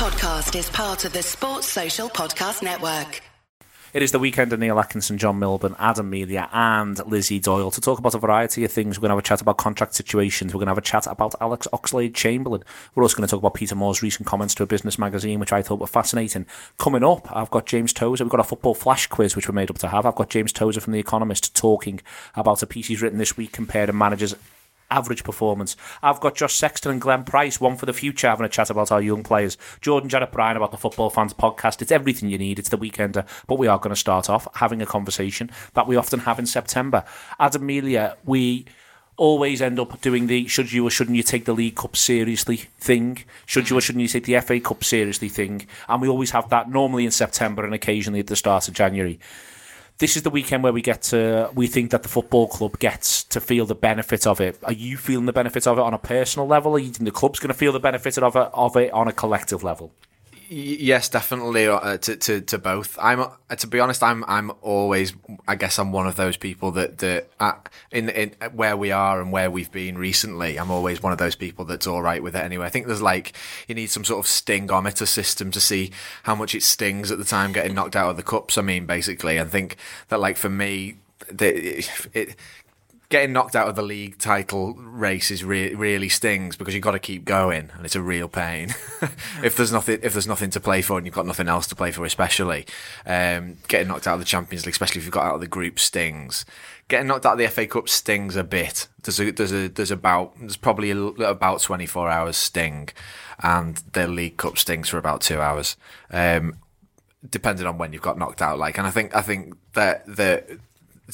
podcast is part of the Sports Social Podcast Network. It is the weekend of Neil Atkinson, John Milburn, Adam Melia, and Lizzie Doyle to talk about a variety of things. We're going to have a chat about contract situations. We're going to have a chat about Alex Oxlade Chamberlain. We're also going to talk about Peter Moore's recent comments to a business magazine, which I thought were fascinating. Coming up, I've got James Tozer. We've got a football flash quiz, which we're made up to have. I've got James Tozer from The Economist talking about a piece he's written this week comparing managers average performance. I've got Josh Sexton and Glenn Price, one for the future, having a chat about our young players. Jordan Jarrett Bryan about the Football Fans podcast. It's everything you need. It's the weekender, but we are going to start off having a conversation that we often have in September. Adam Melia, we always end up doing the should you or shouldn't you take the League Cup seriously thing, should you or shouldn't you take the FA Cup seriously thing, and we always have that normally in September and occasionally at the start of January this is the weekend where we get to we think that the football club gets to feel the benefit of it. Are you feeling the benefit of it on a personal level? Are you think the club's going to feel the benefit of it of it on a collective level? Yes, definitely. Uh, to, to to both. I'm uh, to be honest. I'm I'm always. I guess I'm one of those people that that uh, in in where we are and where we've been recently. I'm always one of those people that's all right with it anyway. I think there's like you need some sort of stingometer system to see how much it stings at the time getting knocked out of the cups. I mean, basically, I think that like for me, the, it getting knocked out of the league title race is re- really stings because you've got to keep going and it's a real pain. If there's nothing if there's nothing to play for and you've got nothing else to play for especially um, getting knocked out of the Champions League especially if you've got out of the group stings. Getting knocked out of the FA Cup stings a bit. There's a, there's a there's about there's probably a, about 24 hours sting and the League Cup stings for about 2 hours um, depending on when you've got knocked out like and I think I think that the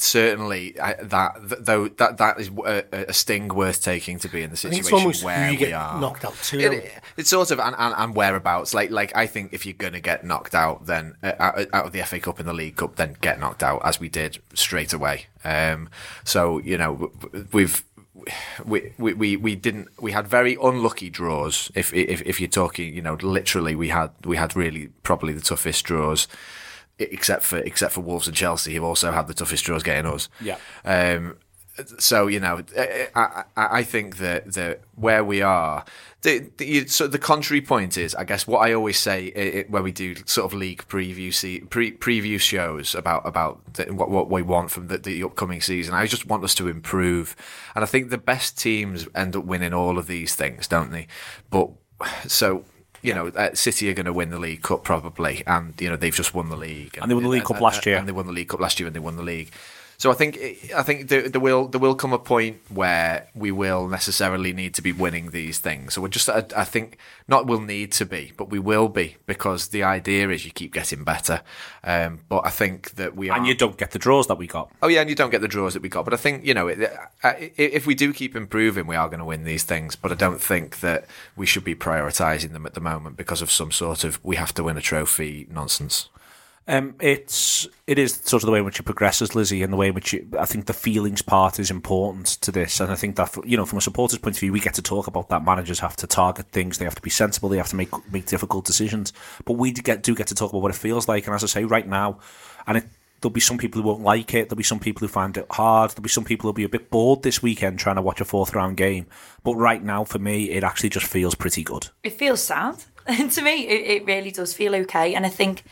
certainly I, that though that that is a, a, sting worth taking to be in the situation where you we are knocked out too. It, it's sort of and, and, and, whereabouts. Like like I think if you're going to get knocked out, then uh, out, out, of the FA Cup and the League Cup, then get knocked out as we did straight away. Um, so you know we've. We, we, we, we didn't we had very unlucky draws if, if if you're talking you know literally we had we had really probably the toughest draws except for except for Wolves and Chelsea, who also had the toughest draws getting us. Yeah. Um, so you know, I, I, I think that that where we are, the, the so the contrary point is, I guess what I always say it, where we do sort of league preview see, pre, preview shows about about the, what what we want from the, the upcoming season. I just want us to improve, and I think the best teams end up winning all of these things, don't they? But so you know, uh, City are going to win the League Cup probably, and you know they've just won the league, and, and they won the League uh, Cup uh, last uh, year, and they won the League Cup last year, and they won the league. So I think I think there, there, will there will come a point where we will necessarily need to be winning these things. So we're just I, I think not we'll need to be, but we will be because the idea is you keep getting better. Um, but I think that we are, and you don't get the draws that we got. Oh yeah, and you don't get the draws that we got. But I think you know if we do keep improving, we are going to win these things. But I don't think that we should be prioritising them at the moment because of some sort of we have to win a trophy nonsense. Um, it's it is sort of the way in which it progresses, Lizzie, and the way in which it, I think the feelings part is important to this. And I think that you know, from a supporter's point of view, we get to talk about that. Managers have to target things; they have to be sensible, they have to make make difficult decisions. But we do get do get to talk about what it feels like. And as I say, right now, and it, there'll be some people who won't like it. There'll be some people who find it hard. There'll be some people who'll be a bit bored this weekend trying to watch a fourth round game. But right now, for me, it actually just feels pretty good. It feels sad. And to me, it, it really does feel okay. And I think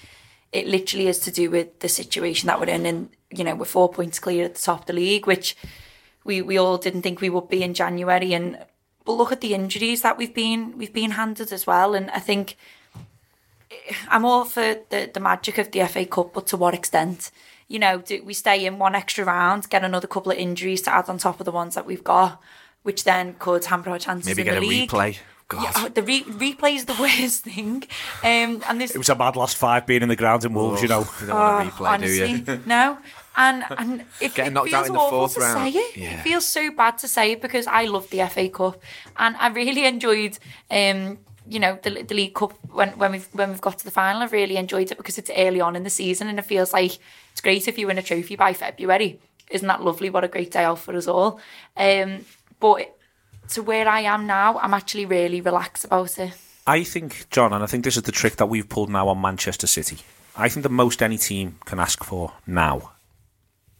it literally is to do with the situation that we're in and you know we're four points clear at the top of the league which we we all didn't think we would be in January. And but look at the injuries that we've been we've been handed as well. And I think eh, I'm all for the the magic of the FA Cup but to what extent? You know do we stay in one extra round get another couple of injuries to add on top of the ones that we've got which then could hamper our chances maybe in get the a league. replay God. Yeah, oh, the re- replay is the worst thing. Um, and this it was a bad last five being in the ground in Wolves, you know. You don't want replay, honestly, do you? no. And and it, Getting it feels out in the awful fourth to round. say it. Yeah. It feels so bad to say it because I love the FA Cup and I really enjoyed. Um, you know the, the League Cup when when we've when we've got to the final. I've really enjoyed it because it's early on in the season and it feels like it's great if you win a trophy by February. Isn't that lovely? What a great day out for us all. Um, but to where I am now, I'm actually really relaxed about it. I think, John, and I think this is the trick that we've pulled now on Manchester City. I think the most any team can ask for now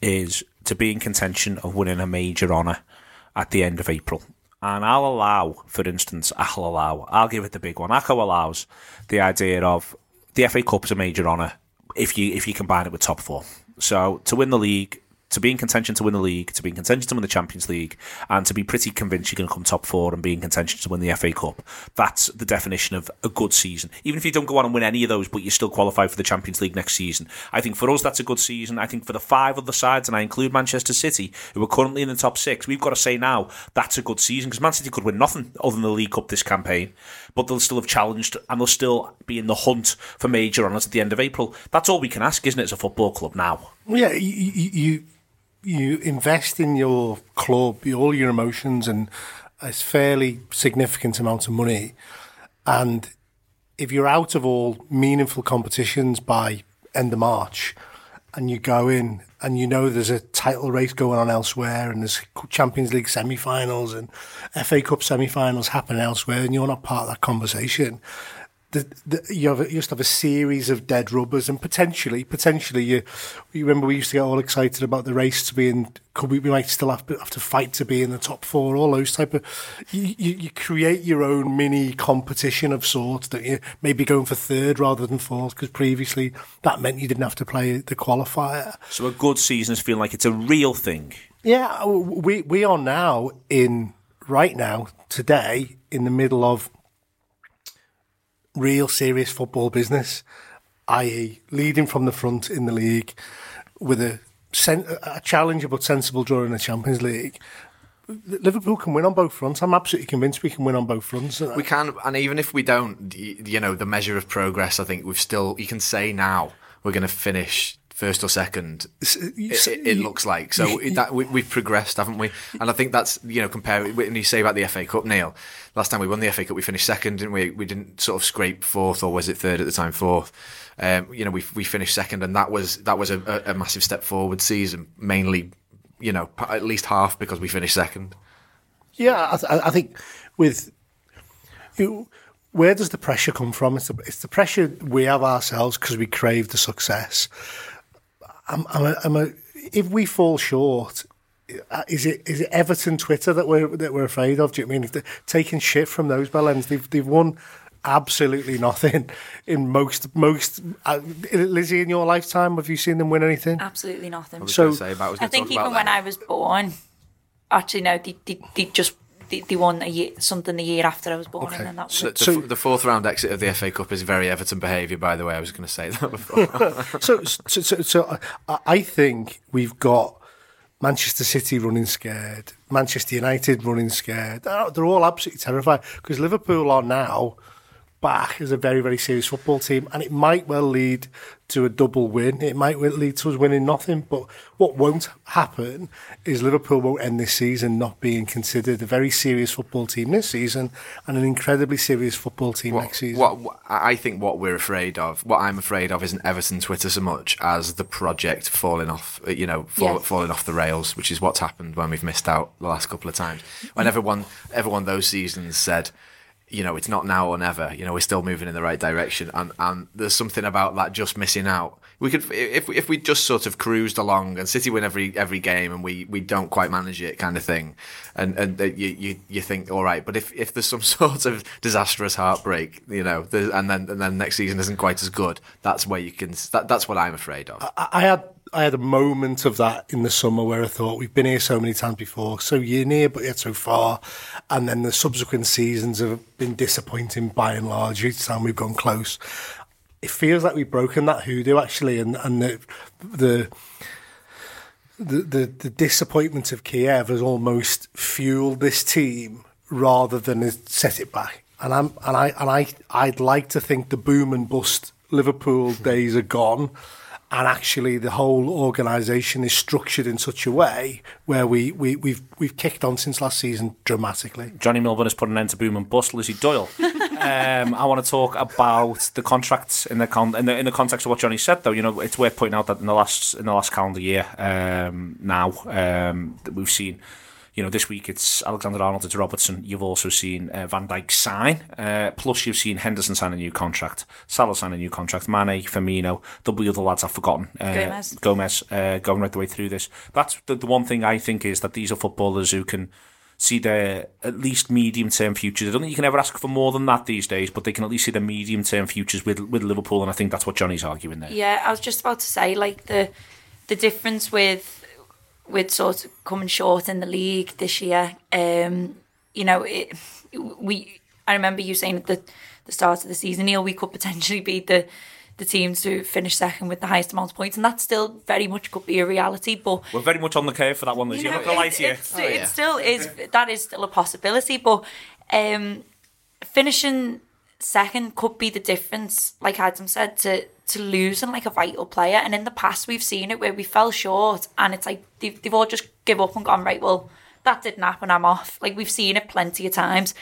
is to be in contention of winning a major honour at the end of April. And I'll allow, for instance, I'll allow, I'll give it the big one. ACCO allows the idea of the FA Cup's a major honour if you if you combine it with top four. So to win the league, to be in contention to win the league, to be in contention to win the Champions League, and to be pretty convinced you're going to come top four and be in contention to win the FA Cup. That's the definition of a good season. Even if you don't go on and win any of those, but you still qualify for the Champions League next season. I think for us, that's a good season. I think for the five other sides, and I include Manchester City, who are currently in the top six, we've got to say now that's a good season because Man City could win nothing other than the League Cup this campaign, but they'll still have challenged and they'll still be in the hunt for major honours at the end of April. That's all we can ask, isn't it, as a football club now? Well, yeah, you, you you you invest in your club, all your emotions, and a fairly significant amount of money. And if you're out of all meaningful competitions by end of March, and you go in and you know there's a title race going on elsewhere, and there's Champions League semi-finals and FA Cup semi-finals happening elsewhere, and you're not part of that conversation, the, the, you have a, you just have a series of dead rubbers, and potentially, potentially, you, you remember we used to get all excited about the race to be in. Could we, we might still have to, have to fight to be in the top four? All those type of you, you, you create your own mini competition of sorts that you maybe going for third rather than fourth because previously that meant you didn't have to play the qualifier. So a good season is feeling like it's a real thing. Yeah, we we are now in right now today in the middle of real serious football business, i.e., leading from the front in the league with a, sen- a challenger but sensible draw in the Champions League. Liverpool can win on both fronts. I'm absolutely convinced we can win on both fronts. We can, and even if we don't, you know, the measure of progress, I think we've still, you can say now we're going to finish first or second. It, it, it looks like so that we, have progressed, haven't we? And I think that's you know compare when you say about the FA Cup, Neil. Last time we won the FA Cup, we finished second, didn't we? We didn't sort of scrape fourth, or was it third at the time? Fourth. Um, you know, we we finished second, and that was that was a, a massive step forward season. Mainly, you know, at least half because we finished second. Yeah, I, th- I think with you where does the pressure come from? It's the, it's the pressure we have ourselves because we crave the success. I'm, I'm, a, I'm a, if we fall short, uh, is it is it Everton Twitter that we're that we're afraid of? Do you mean taking shit from those bellends? They've they've won absolutely nothing in most most. Uh, Lizzie, in your lifetime, have you seen them win anything? Absolutely nothing. So about, I, I think even when I was born, actually no, they, they, they just they, they won a year, something the year after I was born, okay. and then that was so, it. The, the, fourth round exit of the FA Cup is very Everton behaviour, by the way. I was going to say that before. so, so, so, so I think we've got Manchester City running scared, Manchester United running scared. They're all absolutely terrified because Liverpool are now back as a very, very serious football team, and it might well lead to a double win. It might lead to us winning nothing, but what won't happen is Liverpool won't end this season not being considered a very serious football team this season and an incredibly serious football team what, next season. What, what, I think what we're afraid of, what I'm afraid of, isn't Everton Twitter so much as the project falling off, you know, fall, yes. falling off the rails, which is what's happened when we've missed out the last couple of times. When everyone, everyone those seasons said you know, it's not now or never. You know, we're still moving in the right direction, and and there's something about that just missing out. We could if if we just sort of cruised along and City win every every game and we, we don't quite manage it kind of thing, and and you, you you think all right, but if, if there's some sort of disastrous heartbreak, you know, and then and then next season isn't quite as good, that's where you can. That, that's what I'm afraid of. I, I had I had a moment of that in the summer where I thought we've been here so many times before, so you're near but yet so far, and then the subsequent seasons have been disappointing by and large. Each time we've gone close, it feels like we've broken that hoodoo actually, and and the the. The, the the disappointment of Kiev has almost fueled this team rather than set it back. And I'm and I and I I'd like to think the boom and bust Liverpool days are gone and actually the whole organisation is structured in such a way where we, we, we've we've kicked on since last season dramatically. Johnny Milburn has put an end to boom and bust. Lizzie Doyle. um, I want to talk about the contracts in the, con- in the in the context of what Johnny said. Though you know, it's worth pointing out that in the last in the last calendar year um, now um, we've seen you know, this week it's Alexander Arnold, it's Robertson. You've also seen uh, Van Dijk sign. Uh, plus, you've seen Henderson sign a new contract, Salah sign a new contract, Mane, Firmino, double the other lads I've forgotten. Uh, Gomez. Gomez uh, going right the way through this. That's the, the one thing I think is that these are footballers who can see their at least medium term futures. I don't think you can ever ask for more than that these days, but they can at least see their medium term futures with with Liverpool, and I think that's what Johnny's arguing there. Yeah, I was just about to say like the the difference with with sort of coming short in the league this year. Um, you know, it, we. I remember you saying at the the start of the season, Neil, we could potentially be the the teams to finish second with the highest amount of points, and that still very much could be a reality. But We're very much on the curve for that one, Liz. you You're know, not going to lie it, to you. it's- it still is that is still a possibility. But um, finishing second could be the difference, like Adam said, to to losing like a vital player. And in the past, we've seen it where we fell short, and it's like they've, they've all just give up and gone right. Well, that didn't happen. I'm off. Like we've seen it plenty of times.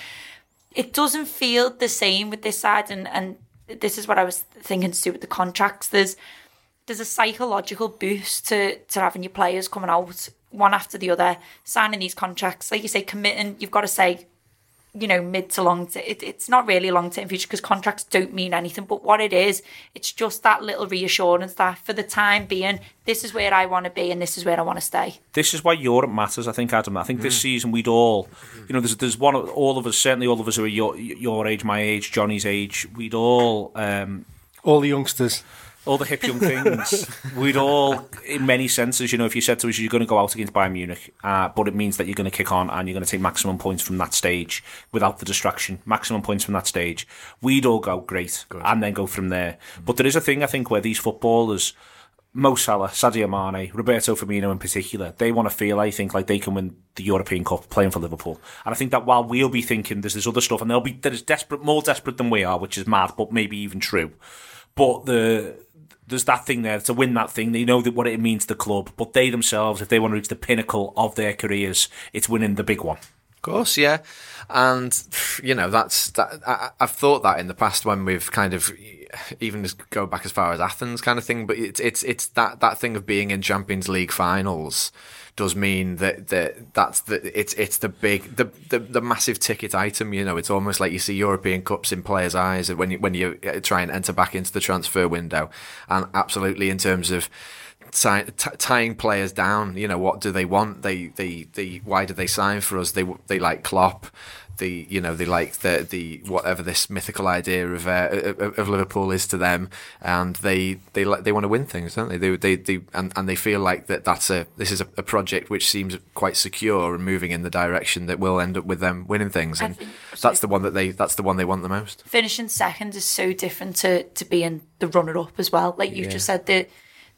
It doesn't feel the same with this side, and and this is what I was thinking to do with the contracts. There's there's a psychological boost to to having your players coming out one after the other, signing these contracts. Like you say, committing. You've got to say, you know, mid to long. T- it, it's not really long term future because contracts don't mean anything. But what it is, it's just that little reassurance that for the time being, this is where I want to be and this is where I want to stay. this is why Europe matters. I think, Adam. I think this season we'd all, you know, there's there's one of all of us, certainly all of us who are your your age, my age, Johnny's age. We'd all, um, All the youngsters. All the hip young things. we'd all, in many senses, you know, if you said to us you're going to go out against Bayern Munich, uh, but it means that you're going to kick on and you're going to take maximum points from that stage without the distraction, maximum points from that stage. We'd all go great and then go from there. But there is a thing I think where these footballers. Mo Salah, Sadio Mane, Roberto Firmino in particular, they want to feel, I think, like they can win the European Cup playing for Liverpool. And I think that while we'll be thinking there's this other stuff, and they'll be that is desperate, more desperate than we are, which is mad, but maybe even true. But the there's that thing there to win that thing. They know that what it means to the club, but they themselves, if they want to reach the pinnacle of their careers, it's winning the big one. Of course, yeah, and you know that's that. I, I've thought that in the past when we've kind of even just go back as far as Athens kind of thing. But it's it's it's that that thing of being in Champions League finals does mean that that that's the it's it's the big the, the the massive ticket item. You know, it's almost like you see European cups in players' eyes when you when you uh, try and enter back into the transfer window, and absolutely in terms of tying players down. You know, what do they want? They, they, they. Why do they sign for us? They, they like Klopp. The, you know, they like the, the whatever this mythical idea of uh, of of Liverpool is to them, and they, they like they want to win things, don't they? They, they, they and, and they feel like that that's a this is a, a project which seems quite secure and moving in the direction that will end up with them winning things, and think- that's the one that they that's the one they want the most. finishing second is so different to to being the runner up as well. Like you've just said, the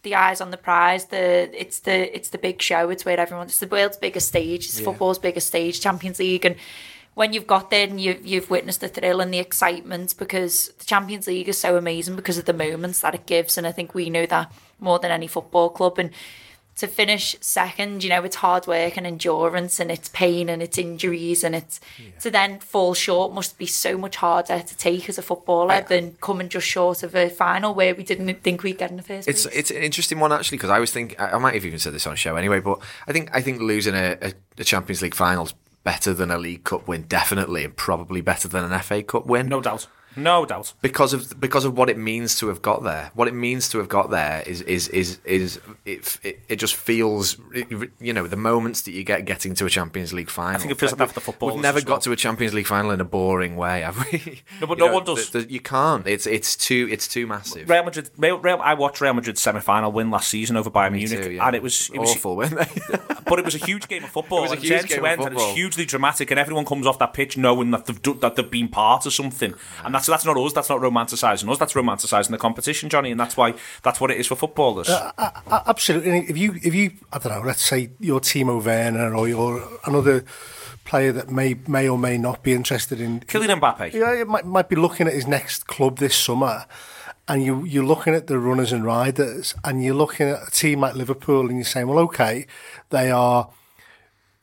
the eyes on the prize, the it's the it's the big show. It's where everyone. It's the world's biggest stage. It's football's biggest stage, Champions League, and when you've got there and you've you've witnessed the thrill and the excitement because the Champions League is so amazing because of the moments that it gives, and I think we know that more than any football club and. To finish second, you know, it's hard work and endurance and it's pain and it's injuries and it's to then fall short must be so much harder to take as a footballer than coming just short of a final where we didn't think we'd get in the first It's place. it's an interesting one actually because I was thinking I I might have even said this on a show anyway, but I think I think losing a, a, a Champions League finals better than a League Cup win, definitely, and probably better than an FA Cup win. No doubt. No doubt. because of because of what it means to have got there. What it means to have got there is is is is it it, it just feels you know the moments that you get getting to a Champions League final. I think it feels like that for the footballers We've never got well. to a Champions League final in a boring way, have we? No, but You no one does. the- the- you can't. It's it's too it's too massive. Real Madrid. Real, Real, I watched Real Madrid's semi-final win last season over Bayern Munich, Too, yeah. and it was it was awful, weren't they? but it was a huge game of football. It was a huge end game to of end, and football. it's hugely dramatic, and everyone comes off that pitch knowing that they've that they've been part of something, and that's that's not us. That's not romanticising us. That's romanticising the competition, Johnny, and that's why that's what it is for footballers. Uh, a- Absolutely. If you, if you, I don't know, let's say you're Timo Werner or you're another player that may may or may not be interested in. Kylian Mbappe. Yeah, it might, might be looking at his next club this summer, and you you're looking at the runners and riders, and you're looking at a team like Liverpool, and you're saying, well, okay, they are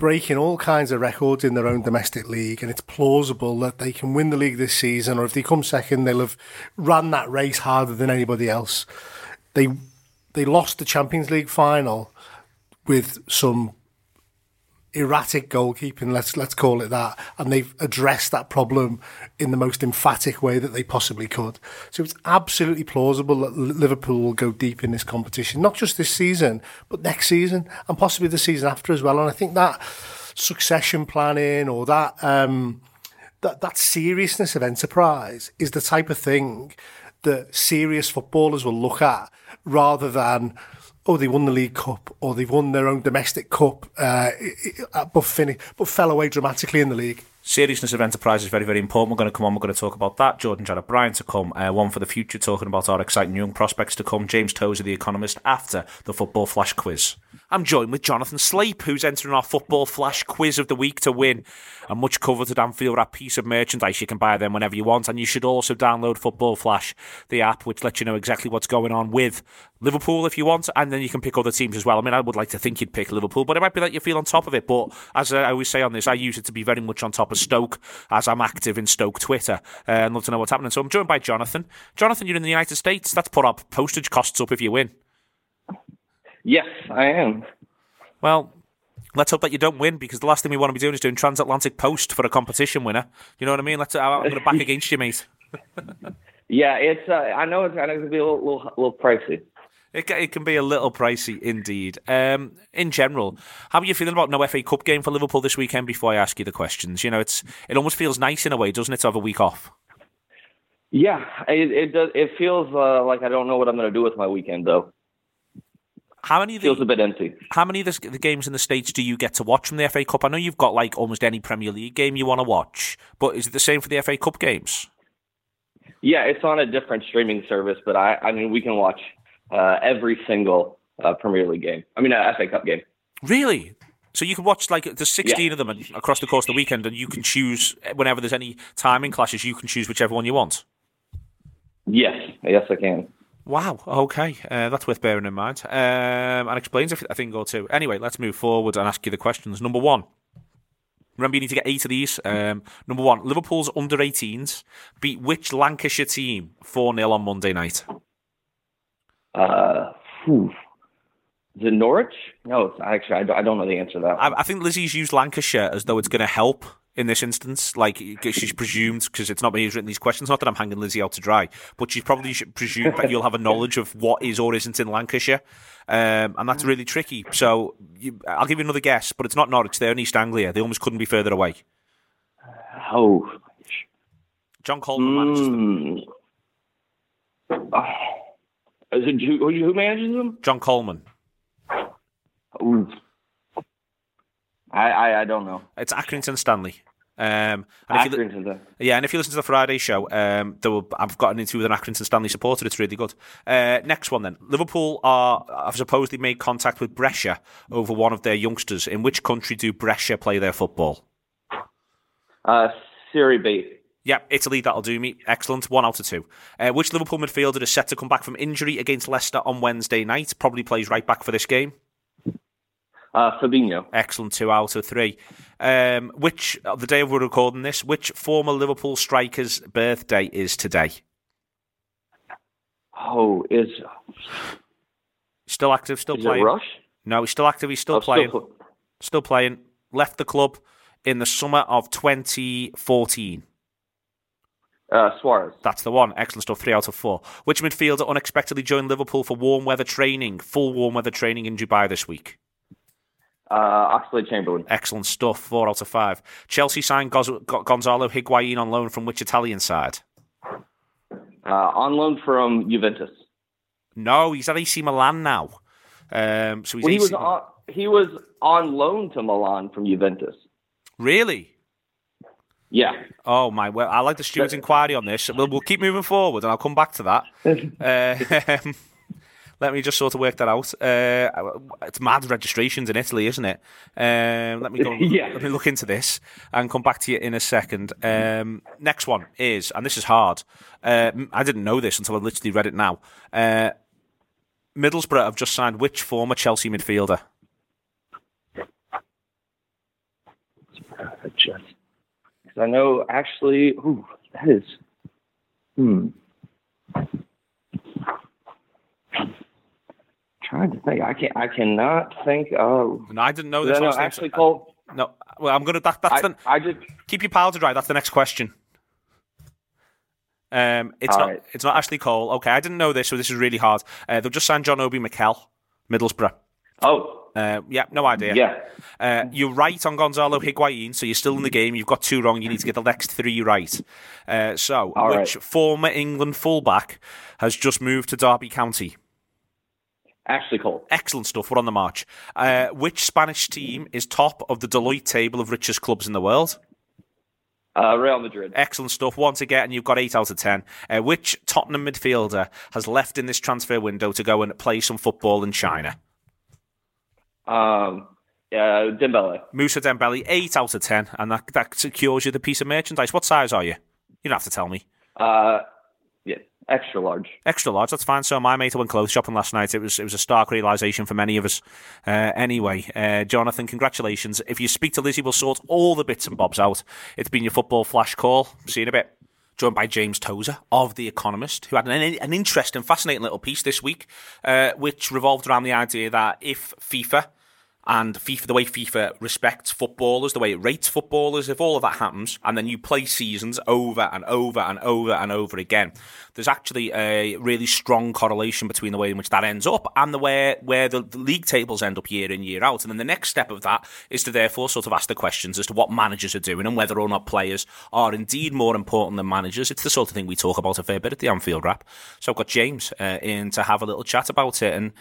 breaking all kinds of records in their own domestic league, and it's plausible that they can win the league this season, or if they come second, they'll have run that race harder than anybody else. They they lost the Champions League final with some erratic goalkeeping, let's let's call it that, and they've addressed that problem in the most emphatic way that they possibly could. So it's absolutely plausible that Liverpool will go deep in this competition, not just this season, but next season and possibly the season after as well. And I think that succession planning or that um, that that seriousness of enterprise is the type of thing that serious footballers will look at rather than oh they won the League Cup or they've won their own domestic cup uh, but finish but fell away dramatically in the league. seriousness of enterprise is very, very important. We're going to come on. We're going to talk about that. Jordan Jarrett Bryan to come. Uh, one for the future, talking about our exciting young prospects to come. James Tozer, the economist, after the football flash quiz. I'm joined with Jonathan Slape, who's entering our football flash quiz of the week to win a much coveted Anfield wrap piece of merchandise. You can buy them whenever you want, and you should also download Football Flash, the app, which lets you know exactly what's going on with Liverpool if you want, and then you can pick other teams as well. I mean, I would like to think you'd pick Liverpool, but it might be that you feel on top of it. But as I always say on this, I use it to be very much on top of Stoke, as I'm active in Stoke Twitter uh, and love to know what's happening. So I'm joined by Jonathan. Jonathan, you're in the United States. That's put our postage costs up if you win. Yes, I am. Well, let's hope that you don't win because the last thing we want to be doing is doing transatlantic post for a competition winner. You know what I mean? Let's. I'm going to back against you, mate. Yeah, it's. Uh, I know it's, I know it's gonna be a little, little, little pricey. It, it can be a little pricey indeed. Um, in general, how are you feeling about no FA Cup game for Liverpool this weekend? Before I ask you the questions, you know, it's it almost feels nice in a way, doesn't it, to have a week off? Yeah, it it does. It feels uh, like I don't know what I'm gonna do with my weekend though. How many of Feels a the, bit empty. how many of the, the games in the states do you get to watch from the FA Cup? I know you've got like almost any Premier League game you want to watch, but is it the same for the FA Cup games? Yeah, it's on a different streaming service, but I I mean we can watch uh, every single uh, Premier League game. I mean, uh, FA Cup game. Really? So you can watch like there's 16 of them across the course of the weekend, and you can choose whenever there's any timing clashes. You can choose whichever one you want. Yes, yes, I can. Wow. Okay, uh, that's worth bearing in mind, um, and explains a thing or two. Anyway, let's move forward and ask you the questions. Number one. Remember, you need to get eight of these. Um, number one, Liverpool's under 18s beat which Lancashire team 4 0 on Monday night? Uh, whew. Is it Norwich? No, it's actually I don't, I don't know the answer to that. I, I think Lizzie's used Lancashire as though it's going to help in this instance. Like she's presumed because it's not me who's written these questions. Not that I'm hanging Lizzie out to dry, but she's probably should presumed that you'll have a knowledge of what is or isn't in Lancashire, um, and that's really tricky. So you, I'll give you another guess, but it's not Norwich. They're in East Anglia. They almost couldn't be further away. oh, John Coleman manages them. mm. Oh. is it who, who who manages them? John Coleman. Ooh. I, I I don't know. It's Accrington Stanley. Um, and if you, li- Yeah, and if you listen to the Friday show, um, will, I've got an interview with an Accrington Stanley supporter. It's really good. Uh, next one then. Liverpool are have supposedly made contact with Brescia over one of their youngsters. In which country do Brescia play their football? Uh, Serie B. Yep, Italy, that'll do me. Excellent. One out of two. Uh, which Liverpool midfielder is set to come back from injury against Leicester on Wednesday night? Probably plays right back for this game. Uh, Fabinho. Excellent. Two out of three. Um, which, uh, the day we're recording this, which former Liverpool striker's birthday is today? Oh, is Still active, still is playing. Rush? No, he's still active. He's still Oh, playing. Still, Still playing. Left the club in the summer of 2014. uh, Suarez. That's the one. Excellent stuff. Three out of four. Which midfielder unexpectedly joined Liverpool for warm weather training, full warm weather training in Dubai this week? Uh, Oxlade Chamberlain. Excellent stuff. Four out of five. Chelsea signed Goz- Gonzalo Higuain on loan from which Italian side? Uh, on loan from Juventus. No, he's at AC Milan now. Um, so he's Well, he AC was on, he was on loan to Milan from Juventus. really. Yeah. Oh my! Well, I like the steward's inquiry on this. We'll, we'll keep moving forward, and I'll come back to that. Uh, let me just sort of work that out. Uh, it's mad registrations in Italy, isn't it? Um, let me go. Yeah. Let me look into this and come back to you in a second. Um, next one is, and this is hard. Uh, I didn't know this until I literally read it now. Uh, Middlesbrough have just signed which former Chelsea midfielder? I just because I know actually. Ooh, that is. Hmm. Trying to think. I can I cannot think of. No, I didn't know this. name. actually Cole. No, well, I'm gonna. That, that's I, the. I just Keep your powder dry. That's the next question. Um, it's not. right. It's not Ashley Cole. Okay, I didn't know this, so this is really hard. Uh, they've just signed John Obi Mikel, Middlesbrough. oh Uh, yeah, no idea. Yeah. Uh, you're right on Gonzalo Higuain, so you're still in the game. You've got two wrong. You need to get the next three right. Uh, so, All which right. former England fullback has just moved to Derby County? Ashley Cole. Excellent stuff. We're on the march. Uh, which Spanish team is top of the Deloitte table of richest clubs in the world? Uh, Real Madrid. Excellent stuff. Once again, you've got eight out of ten. Uh, which Tottenham midfielder has left in this transfer window to go and play some football in China? Um, uh, Dembele. Musa Dembele, eight out of ten, and that, that secures you the piece of merchandise. What size are you? You don't have to tell me. Uh, extra large. Extra large, that's fine. So my mate went clothes shopping last night. It was it was a stark realization for many of us. Uh, anyway, uh, Jonathan, congratulations. If you speak to Lizzie, we'll sort all the bits and bobs out. It's been your football flash call. See you in a bit. Joined by James Tozer of The Economist, who had an, an interesting, fascinating little piece this week, uh, which revolved around the idea that if FIFA and FIFA, the way FIFA respects footballers, the way it rates footballers, if all of that happens, and then you play seasons over and over and over and over again, there's actually a really strong correlation between the way in which that ends up and the way where the, the league tables end up year in year out. And then the next step of that is to therefore sort of ask the questions as to what managers are doing and whether or not players are indeed more important than managers. It's the sort of thing we talk about a fair bit at the Anfield Wrap. So I've got James uh, in to have a little chat about it and.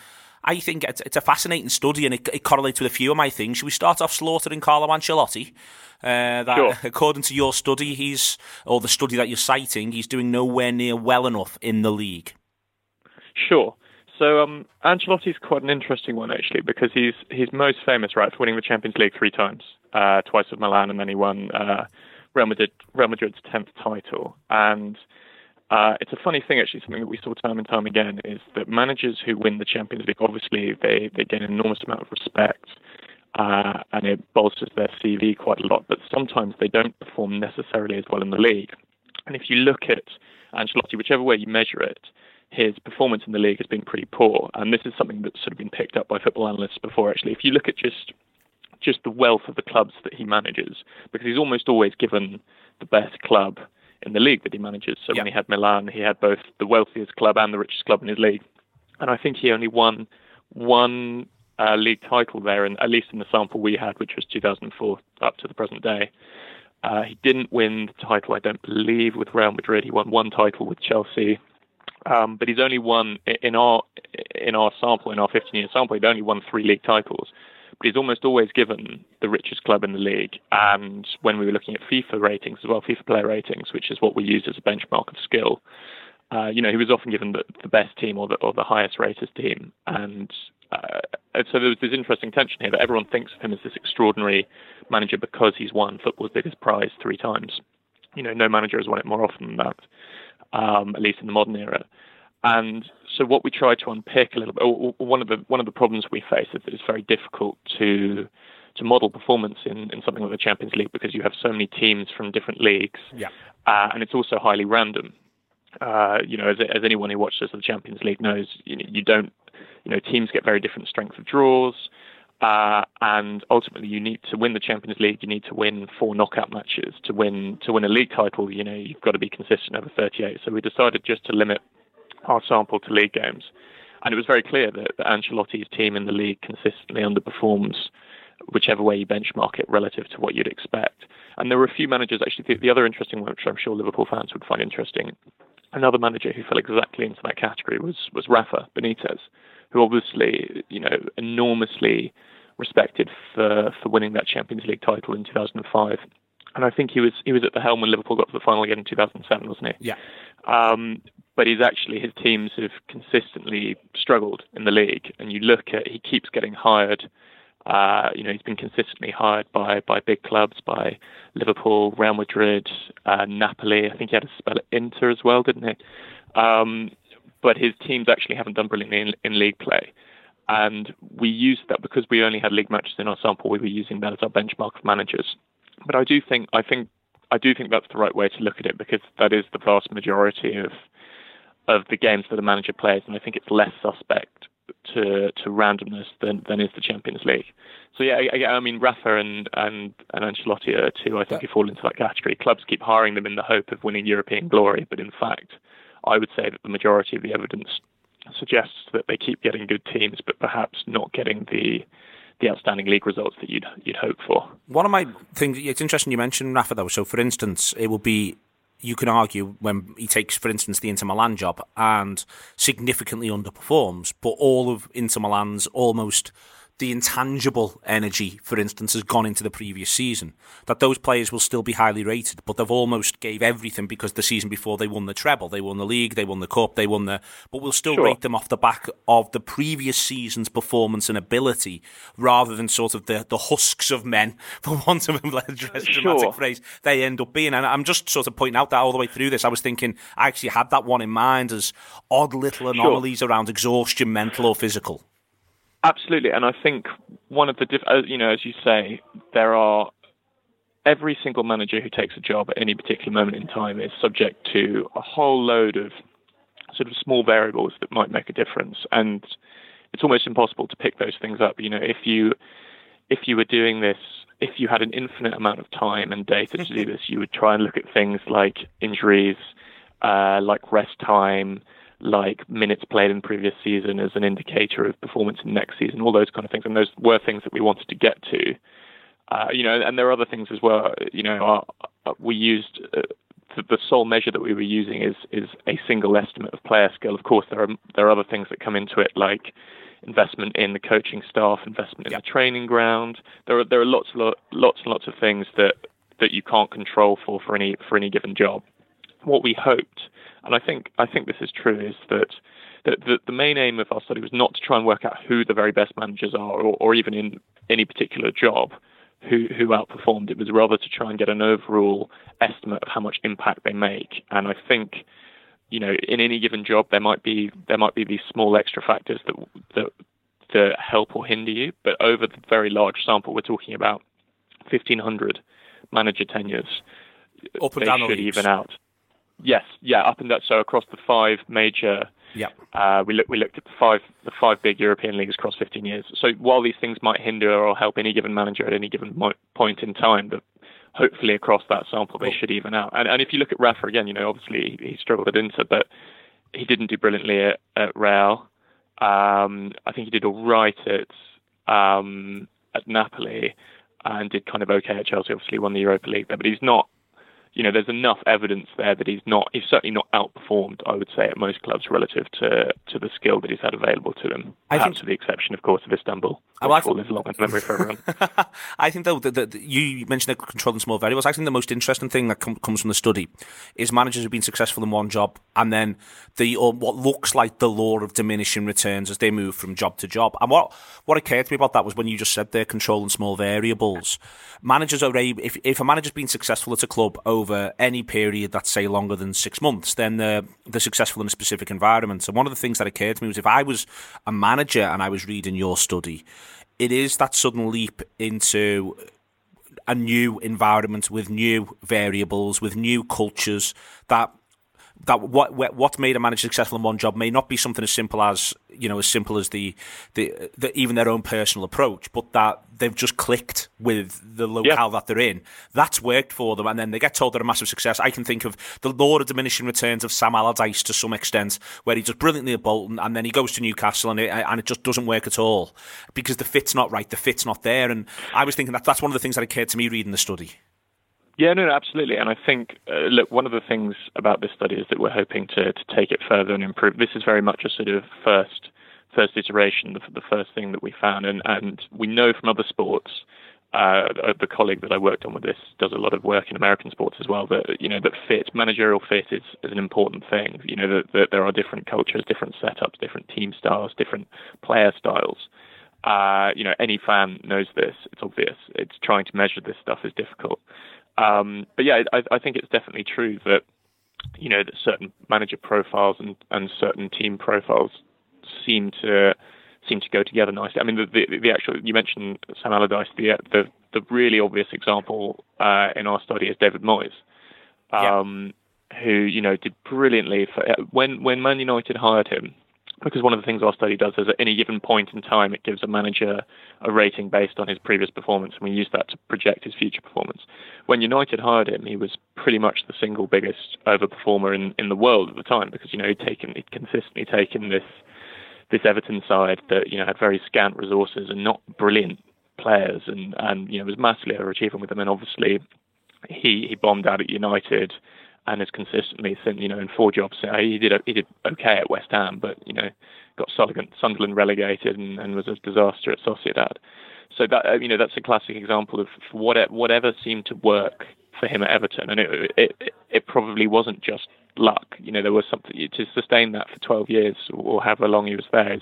I think it's, it's a fascinating study and it, it correlates with a few of my things. Should we start off slaughtering Carlo Ancelotti? Uh, that, Sure. according to your study, he's or the study that you're citing, he's doing nowhere near well enough in the league. Sure. So um, Ancelotti's quite an interesting one actually because he's he's most famous right for winning the Champions League three times, uh, twice with Milan, and then he won uh, Real Madrid Real Madrid's tenth title. And uh, it's a funny thing actually, something that we saw time and time again is that managers who win the Champions League obviously they they gain an enormous amount of respect. Uh, and it bolsters their CV quite a lot, but sometimes they don't perform necessarily as well in the league. And if you look at Ancelotti, whichever way you measure it, his performance in the league has been pretty poor. And this is something that's sort of been picked up by football analysts before, actually. If you look at just just the wealth of the clubs that he manages, because he's almost always given the best club in the league that he manages. So Yeah. when he had Milan, he had both the wealthiest club and the richest club in his league. And I think he only won one uh, league title there, and at least in the sample we had, which was 2004 up to the present day. Uh, he didn't win the title, I don't believe, with Real Madrid. He won one title with Chelsea, um, but he's only won in our in our sample, in our 15-year sample, he'd only won three league titles. But he's almost always given the richest club in the league. And when we were looking at FIFA ratings as well, FIFA player ratings, which is what we use as a benchmark of skill, uh, you know, he was often given the, the best team or the or the highest rated team. And uh, and so there was this interesting tension here that everyone thinks of him as this extraordinary manager because he's won football's biggest prize three times. You know, no manager has won it more often than that, um, at least in the modern era. And so, what we try to unpick a little bit, one of the one of the problems we face is that it's very difficult to to model performance in, in something like the Champions League because you have so many teams from different leagues, Yeah. uh, and it's also highly random. Uh, you know, as, as anyone who watches the Champions League knows, you, know, you don't, you know, teams get very different strength of draws, uh, and ultimately you need to win the Champions League. You need to win four knockout matches to win to win a league title. You know, you've got to be consistent over 38. So we decided just to limit our sample to league games, and it was very clear that, that Ancelotti's team in the league consistently underperforms whichever way you benchmark it relative to what you'd expect. And there were a few managers, actually, the, the other interesting one, which I'm sure Liverpool fans would find interesting, another manager who fell exactly into that category was, was Rafa Benitez, who obviously, you know, enormously respected for, for winning that Champions League title in 2005. And I think he was he was at the helm when Liverpool got to the final again in 2007, wasn't he? Yeah. Um, but he's actually his teams have consistently struggled in the league, and you look at he keeps getting hired. Uh, you know, he's been consistently hired by by big clubs, by Liverpool, Real Madrid, uh, Napoli. I think he had a spell at Inter as well, didn't he? Um, but his teams actually haven't done brilliantly in, in league play. And we used that because we only had league matches in our sample. We were using that as our benchmark of managers. But I do think I think I do think that's the right way to look at it because that is the vast majority of of the games that a manager plays, and I think it's less suspect to to randomness than than is the Champions League. So yeah, I, I mean Rafa and and and Ancelotti are two. I think who fall into that category. Clubs keep hiring them in the hope of winning European glory, but in fact, I would say that the majority of the evidence suggests that they keep getting good teams, but perhaps not getting the the outstanding league results that you'd you'd hope for. One of my things, it's interesting you mentioned Rafa though. So, for instance, it will be you can argue when he takes, for instance, the Inter Milan job and significantly underperforms, but all of Inter Milan's almost the intangible energy, for instance, has gone into the previous season. That those players will still be highly rated, but they've almost gave everything because the season before they won the treble, they won the league, they won the cup, they won the. But we'll still sure. rate them off the back of the previous season's performance and ability, rather than sort of the, the husks of men, for want of a less uh, dramatic sure. phrase, they end up being. And I'm just sort of pointing out that all the way through this, I was thinking I actually had that one in mind as odd little anomalies sure. around exhaustion, mental or physical. Absolutely, and I think one of the, diff- uh, you know, as you say, there are every single manager who takes a job at any particular moment in time is subject to a whole load of sort of small variables that might make a difference, and it's almost impossible to pick those things up. You know, if you if you were doing this, if you had an infinite amount of time and data to do this, you would try and look at things like injuries, uh, like rest time like minutes played in previous season as an indicator of performance in next season, all those kind of things. And those were things that we wanted to get to. Uh, you know, and there are other things as well. You know, our, uh, we used uh, the, sole measure that we were using is is a single estimate of player skill. Of course, there are there are other things that come into it, like investment in the coaching staff, investment in yep. the training ground. There are there are lots lots and lots of things that that you can't control for for any for any given job. What we hoped and I think I think this is true is that the, the, main aim of our study was not to try and work out who the very best managers are, or, or even in any particular job, who who outperformed. It was rather to try and get an overall estimate of how much impact they make. And I think, you know, in any given job, there might be there might be these small extra factors that that that help or hinder you. But over the very large sample, we're talking about 1,500 manager tenures. Up and they down should the even out. Yes, yeah, up and down. So across the five major, yeah, uh, we looked we looked at the five the five big European leagues across 15 years. So while these things might hinder or help any given manager at any given mo- point in time, that hopefully across that sample they should even out. And and if you look at Rafa again, you know, obviously he, he struggled at Inter, but he didn't do brilliantly at, at Real. Um, I think he did all right at um, at Napoli and did kind of okay at Chelsea. Obviously, won the Europa League there, but he's not you know, there's enough evidence there that he's not, he's certainly not outperformed, I would say, at most clubs relative to, to the skill that he's had available to him. Perhaps I think, with the exception, of course, of Istanbul. Oh, I think, long memory for everyone. I think, though, that you mentioned the controlling small variables. I think the most interesting thing that com- comes from the study is managers who've been successful in one job and then the or what looks like the law of diminishing returns as they move from job to job. And what, what occurred to me about that was when you just said they're controlling small variables. Managers are able, if, if a manager's been successful at a club over any period that's say longer than six months, then they're, they're successful in a specific environment. And one of the things that occurred to me was if I was a manager and I was reading your study, it is that sudden leap into a new environment with new variables, with new cultures that that what what made a manager successful in one job may not be something as simple as you know as simple as the the, the even their own personal approach, but that they've just clicked with the locale yeah. that they're in. That's worked for them, and then they get told they're a massive success. I can think of the law of diminishing returns of Sam Allardyce to some extent, where he does brilliantly at Bolton, and then he goes to Newcastle, and it, and it just doesn't work at all because the fit's not right, the fit's not there. And I was thinking that that's one of the things that occurred to me reading the study. Yeah, no, absolutely. And I think, uh, look, one of the things about this study is that we're hoping to, to take it further and improve. This is very much a sort of first first iteration, the, the first thing that we found. And, and we know from other sports, uh, the colleague that I worked on with this does a lot of work in American sports as well. That you know that fit, managerial fit is, is an important thing. You know that, that there are different cultures, different setups, different team styles, different player styles. Uh, you know, any fan knows this. It's obvious. It's trying to measure this stuff is difficult. Um, but yeah, I, I, think it's definitely true that you know that certain manager profiles and, and certain team profiles seem to seem to go together nicely. I mean, the, the, the actual you mentioned Sam Allardyce. The the the really obvious example uh, in our study is David Moyes, um, yeah. who you know did brilliantly for, when when Man United hired him because one of the things our study does is at any given point in time, it gives a manager a rating based on his previous performance, and we use that to project his future performance. When United hired him, he was pretty much the single biggest overperformer in, in the world at the time because you know he'd taken he'd consistently taken this this Everton side that you know had very scant resources and not brilliant players and and you know was massively overachieving with them. And obviously, he he bombed out at United and has consistently since you know in four jobs he did he did okay at West Ham, but you know got Sunderland relegated and, and was a disaster at Sociedad. So that you know that's a classic example of whatever whatever seemed to work for him at Everton, and it it it probably wasn't just luck. You know there was something to sustain that for 12 years or however long he was there. Is,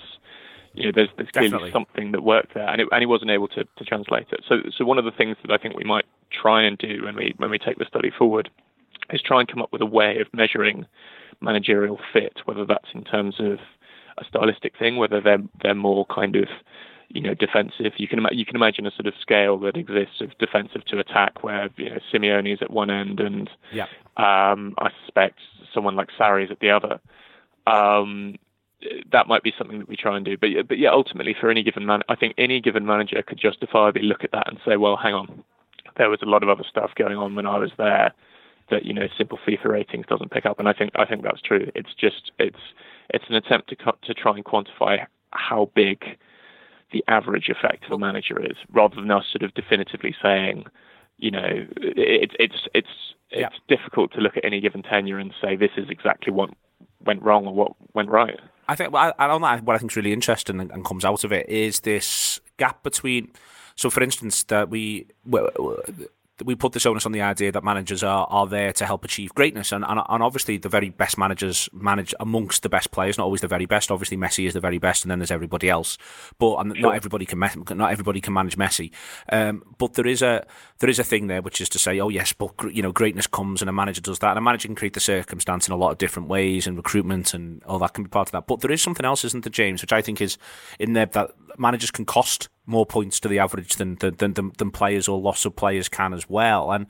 you know, there's, there's clearly something that worked there, and, it, and he wasn't able to, to translate it. So, so one of the things that I think we might try and do when we when we take the study forward is try and come up with a way of measuring managerial fit, whether that's in terms of a stylistic thing, whether they're they're more kind of you know defensive. You can you can imagine a sort of scale that exists of defensive to attack, where you know Simeone is at one end, and yeah. um, I suspect someone like Sarri is at the other. Um, that might be something that we try and do, but but yeah, ultimately for any given man, I think any given manager could justifiably look at that and say, well, hang on, there was a lot of other stuff going on when I was there that you know simple FIFA ratings doesn't pick up, and I think I think that's true. It's just it's it's an attempt to to try and quantify how big the average effect of a manager is, rather than us sort of definitively saying, you know, it's it's it's it's yeah. difficult to look at any given tenure and say this is exactly what went wrong or what went right. I think I, I don't what I think is really interesting and, and comes out of it is this gap between. So, for instance, that we we put this onus on the idea that managers are, are there to help achieve greatness, and, and and obviously the very best managers manage amongst the best players. Not always the very best. Obviously, Messi is the very best, and then there's everybody else. But and not everybody can not everybody can manage Messi. Um, but there is a there is a thing there, which is to say, oh yes, but you know, greatness comes, and a manager does that, and a manager can create the circumstance in a lot of different ways, and recruitment and all that can be part of that. But there is something else, isn't there, James? Which I think is in there that managers can cost more points to the average than than, than, than players or loss of players can as well. And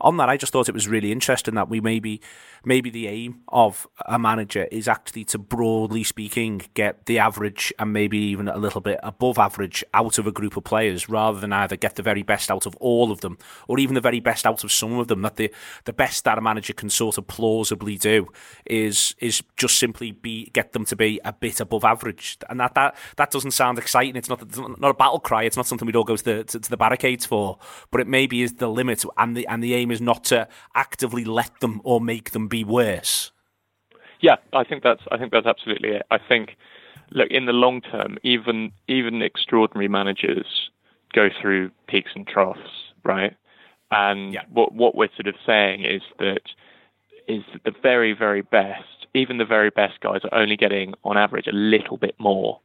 on that, I just thought it was really interesting that we maybe maybe the aim of a manager is actually to broadly speaking get the average and maybe even a little bit above average out of a group of players rather than either get the very best out of all of them or even the very best out of some of them. That the the best that a manager can sort of plausibly do is is just simply be get them to be a bit above average. And that that that doesn't sound exciting. It's not it's not a battle cry. It's not something we'd all go to the to, to the barricades for. But it maybe is the limit and the and the aim is not to actively let them or make them be worse. Yeah, I think that's I think that's absolutely it. I think look in the long term, even even extraordinary managers go through peaks and troughs, right? And yeah. what what we're sort of saying is that is that the very very best, even the very best guys are only getting on average a little bit more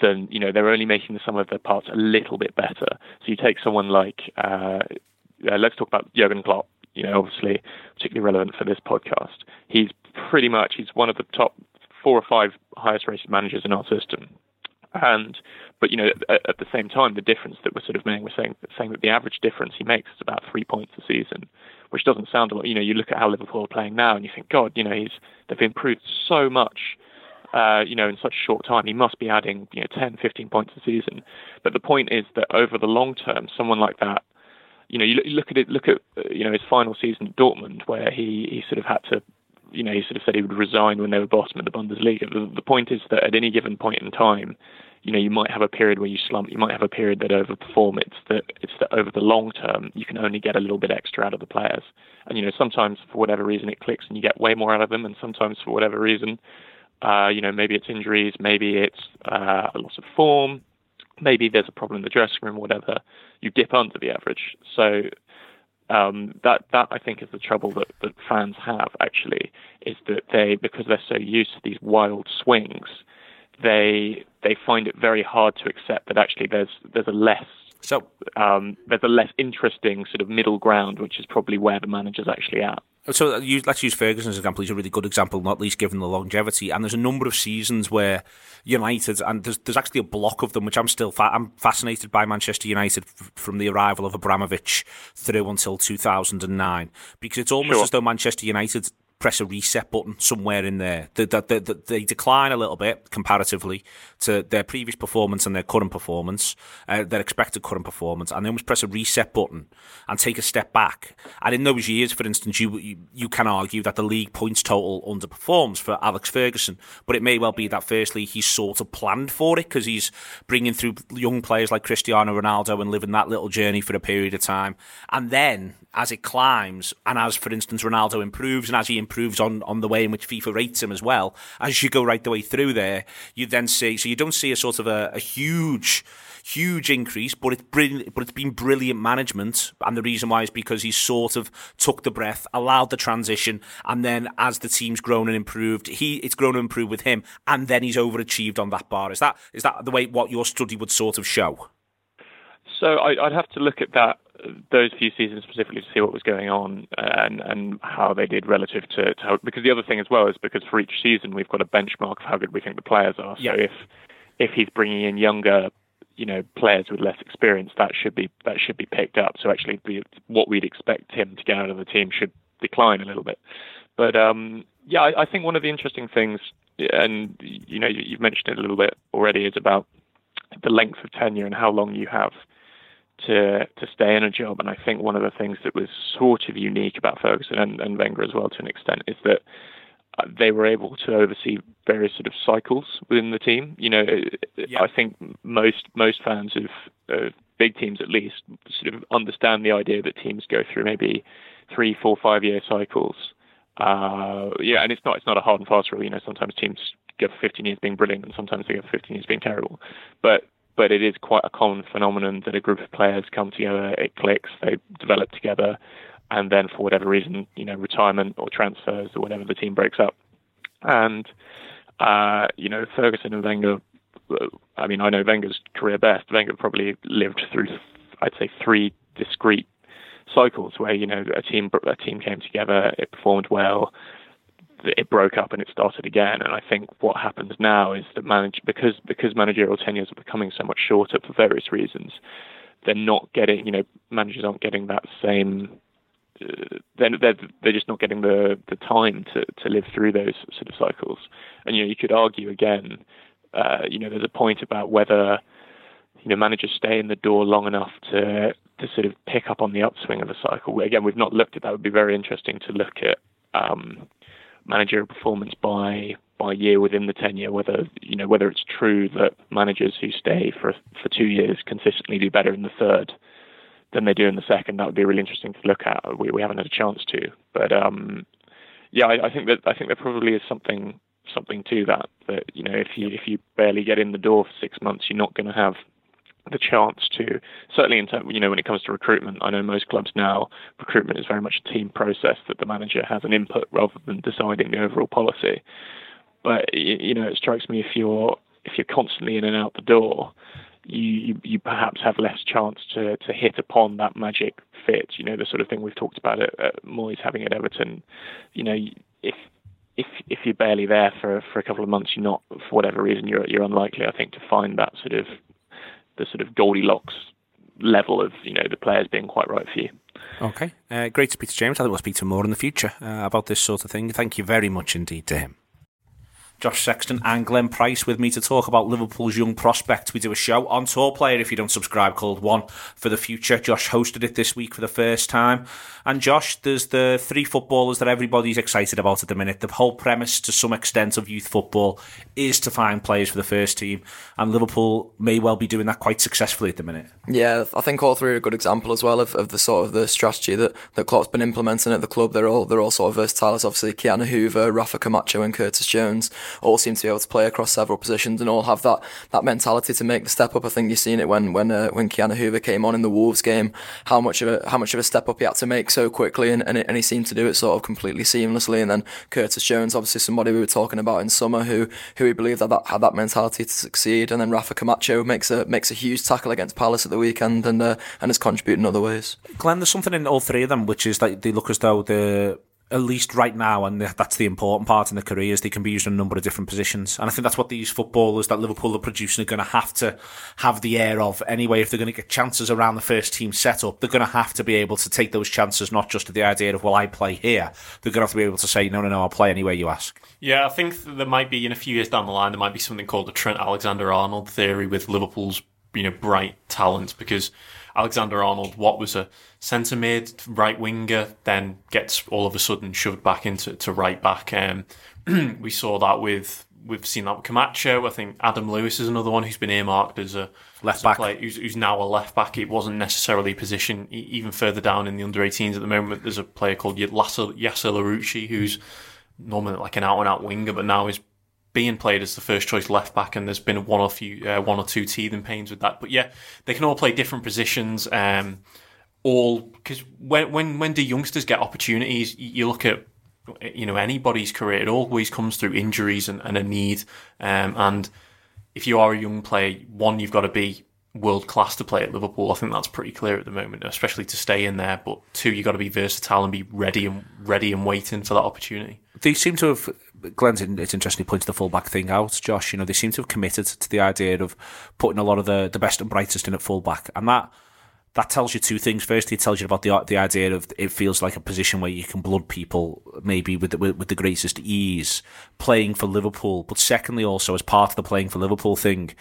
than you know they're only making the sum of their parts a little bit better. So you take someone like uh, uh, let's talk about Jurgen Klopp, you know, obviously particularly relevant for this podcast. He's pretty much he's one of the top four or five highest rated managers in our system. And but you know at, at the same time the difference that we're sort of making we're saying saying that the average difference he makes is about three points a season, which doesn't sound a lot. You know you look at how Liverpool are playing now and you think God you know he's they've improved so much uh, you know, in such a short time, he must be adding, you know, 10, 15 points a season. But the point is that over the long term, someone like that you know, you look at it, look at uh, you know his final season at Dortmund, where he he sort of had to, you know, he sort of said he would resign when they were bottom of the Bundesliga. The, the point is that at any given point in time, you know, you might have a period where you slump, you might have a period that overperform. It's that it's that over the long term, you can only get a little bit extra out of the players. And you know, sometimes for whatever reason it clicks and you get way more out of them, and sometimes for whatever reason, uh, you know, maybe it's injuries, maybe it's uh, a loss of form, maybe there's a problem in the dressing room, whatever, you dip under the average. So um, that that I think is the trouble that, that fans have actually is that they because they're so used to these wild swings, they they find it very hard to accept that actually there's there's a less so um, there's a less interesting sort of middle ground, which is probably where the manager's actually at. So uh, let's use Ferguson as an example. He's a really good example, not least given the longevity. And there's a number of seasons where United, and there's, there's actually a block of them, which I'm still fa- I'm fascinated by Manchester United f- from the arrival of Abramovich through until 2009, because it's almost sure. as though Manchester United press a reset button somewhere in there. They, they, they, they decline a little bit comparatively to their previous performance and their current performance, uh, their expected current performance, and they almost press a reset button and take a step back. And in those years, for instance, you, you, you can argue that the league points total underperforms for Alex Ferguson, but it may well be that firstly he's sort of planned for it because he's bringing through young players like Cristiano Ronaldo and living that little journey for a period of time, and then as it climbs, and as, for instance, Ronaldo improves, and as he improves on, on the way in which FIFA rates him as well, as you go right the way through there, you then see, so you don't see a sort of a, a huge, huge increase, but it's brilliant, but it's been brilliant management, and the reason why is because he's sort of took the breath, allowed the transition, and then as the team's grown and improved, he it's grown and improved with him, and then he's overachieved on that bar. Is that is that the way what your study would sort of show? So I, would have to look at that those few seasons specifically to see what was going on and and how they did relative to, to how because the other thing as well is because for each season we've got a benchmark of how good we think the players are. So yeah. if if he's bringing in younger you know players with less experience that should be that should be picked up so actually what we'd expect him to get out of the team should decline a little bit but um, yeah I, I, think one of the interesting things and you know you've mentioned it a little bit already is about the length of tenure and how long you have to to stay in a job. And I think one of the things that was sort of unique about Ferguson and, and Wenger as well, to an extent, is that uh, they were able to oversee various sort of cycles within the team. You know, yeah. I think most most fans of uh, big teams, at least, sort of understand the idea that teams go through maybe three, four, five year cycles. Uh, yeah, and it's not it's not a hard and fast rule. You know, sometimes teams go for 15 years being brilliant, and sometimes they go for 15 years being terrible. But but it is quite a common phenomenon that a group of players come together, it clicks, they develop together, and then for whatever reason, you know, retirement or transfers or whatever, the team breaks up. And uh, you know, Ferguson and Wenger. I mean, I know Wenger's career best. Wenger probably lived through, I'd say, three discrete cycles where you know a team a team came together, it performed well, it broke up and it started again. And I think what happens now is that manage because because managerial tenures are becoming so much shorter for various reasons, they're not getting you know managers aren't getting that same. Uh, they're, they're they're just not getting the the time to to live through those sort of cycles. And you know you could argue again, uh, you know there's a point about whether you know managers stay in the door long enough to to sort of pick up on the upswing of a cycle. Again, we've not looked at that. It would be very interesting to look at um, managerial performance by by year within the tenure. Whether you know whether it's true that managers who stay for for two years consistently do better in the third than they do in the second. That would be really interesting to look at. We we haven't had a chance to, but um, yeah, I, I think that I think there probably is something something to that. That you know if you if you barely get in the door for six months, you're not going to have the chance to certainly in you know when it comes to recruitment i know most clubs now recruitment is very much a team process that the manager has an input rather than deciding the overall policy but you know it strikes me if you're if you're constantly in and out the door you, you, you perhaps have less chance to, to hit upon that magic fit. You know the sort of thing we've talked about at, at Moyes having at Everton. You know if if if you're barely there for for a couple of months, you're not for whatever reason you're you're unlikely, I think, to find that sort of the sort of Goldilocks level of you know the players being quite right for you. Okay, uh, great to speak to James. I think we'll speak to more in the future uh, about this sort of thing. Thank you very much indeed to him. Josh Sexton and Glenn Price with me to talk about Liverpool's young prospects. We do a show on TAW Player if you don't subscribe called One for the Future. Josh hosted it this week for the first time. And Josh, there's the three footballers that everybody's excited about at the minute. The whole premise to some extent of youth football is to find players for the first team. And Liverpool may well be doing that quite successfully at the minute. Yeah, I think all three are a good example as well of, of the sort of the strategy that, that Klopp's been implementing at the club. They're all they're all sort of versatile. It's obviously Ki-Jana Rafa Camacho and Curtis Jones all seem to be able to play across several positions and all have that, that mentality to make the step up. I think you've seen it when when uh, when Ki-Jana Hoever came on in the Wolves game, how much of a how much of a step up he had to make so quickly, and and, it, and he seemed to do it sort of completely seamlessly. And then Curtis Jones, obviously somebody we were talking about in summer, who who he believed that, that had that mentality to succeed. And then Rafa Camacho makes a makes a huge tackle against Palace at the weekend, and uh, and has contributed in other ways. Glenn, there's something in all three of them, which is that they look as though the at least right now, and that's the important part in the careers, they can be used in a number of different positions. And I think that's what these footballers that Liverpool are producing are going to have to have the air of anyway. If they're going to get chances around the first team setup, they're going to have to be able to take those chances, not just the idea of, well, I play here. They're going to have to be able to say, no, no, no, I'll play anywhere you ask. Yeah, I think there might be, in a few years down the line, there might be something called the Trent Alexander Arnold theory with Liverpool's, you know, bright talent because Alexander Arnold, what was a centre mid, right winger, then gets all of a sudden shoved back into to right back. Um, we saw that with we've seen that with Camacho. I think Adam Lewis is another one who's been earmarked as a left as back, a player, who's, who's, now a left back. It wasn't necessarily a position even further down in the under 18s at the moment. There's a player called Yasser Larouci who's normally like an out and out winger, but now is being played as the first choice left back, and there's been one or few, uh, one or two teething pains with that. But yeah, they can all play different positions. Um, all because when when when do youngsters get opportunities? You look at you know anybody's career; it always comes through injuries and, and a need. Um, and if you are a young player, one you've got to be world class to play at Liverpool. I think that's pretty clear at the moment, especially to stay in there. But two, you've got to be versatile and be ready and ready and waiting for that opportunity. They seem to have Glenn's it's interesting he points the fullback thing out, Josh. You know, they seem to have committed to the idea of putting a lot of the, the best and brightest in at fullback. And that that tells you two things. Firstly, it tells you about the the idea of it feels like a position where you can blood people maybe with the, with, with the greatest ease playing for Liverpool. But secondly, also as part of the playing for Liverpool thing,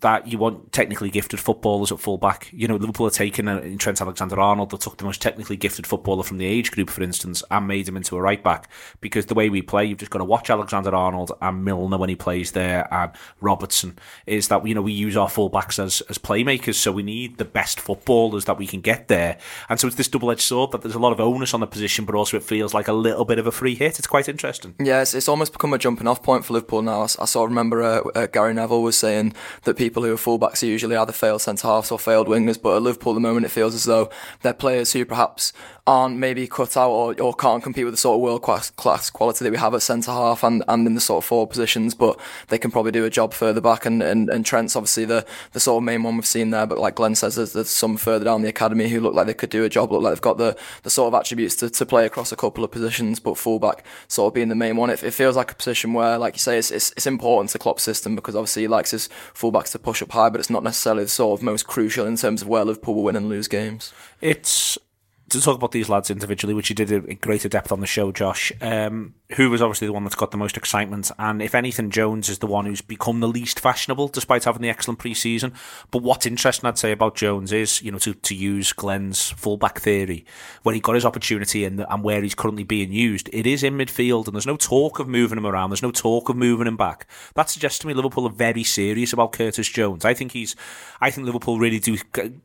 that you want technically gifted footballers at fullback. You know, Liverpool are taking in Trent Alexander-Arnold. They took the most technically gifted footballer from the age group, for instance, and made him into a right back. Because the way we play, you've just got to watch Alexander-Arnold and Milner when he plays there, and Robertson. Is that you know we use our fullbacks as as playmakers, so we need the best footballers that we can get there. And so it's this double-edged sword that there's a lot of onus on the position, but also it feels like a little bit of a free hit. It's quite interesting. Yeah, it's, it's almost become a jumping-off point for Liverpool now. I, I sort of remember uh, uh, Gary Neville was saying that people people who are fullbacks are usually either failed centre halves or failed wingers. But at Liverpool, at the moment, it feels as though they're players who perhaps aren't maybe cut out or, or can't compete with the sort of world class, class quality that we have at centre half and, and in the sort of forward positions, but they can probably do a job further back. And, and, and Trent's obviously the, the sort of main one we've seen there. But like Glenn says, there's, there's some further down the academy who look like they could do a job, look like they've got the, the sort of attributes to, to play across a couple of positions, but fullback sort of being the main one. It, it feels like a position where, like you say, it's, it's, it's important to Klopp's system because obviously he likes his fullbacks to push up high, but it's not necessarily the sort of most crucial in terms of where Liverpool will win and lose games. It's to talk about these lads individually, which you did in greater depth on the show, Josh. Um, who was obviously the one that's got the most excitement, and if anything, Jones is the one who's become the least fashionable, despite having the excellent pre-season. But what's interesting, I'd say, about Jones is, you know, to, to use Glenn's fullback theory, when he got his opportunity and, and where he's currently being used, it is in midfield, and there's no talk of moving him around. There's no talk of moving him back. That suggests to me Liverpool are very serious about Curtis Jones. I think he's, I think Liverpool really do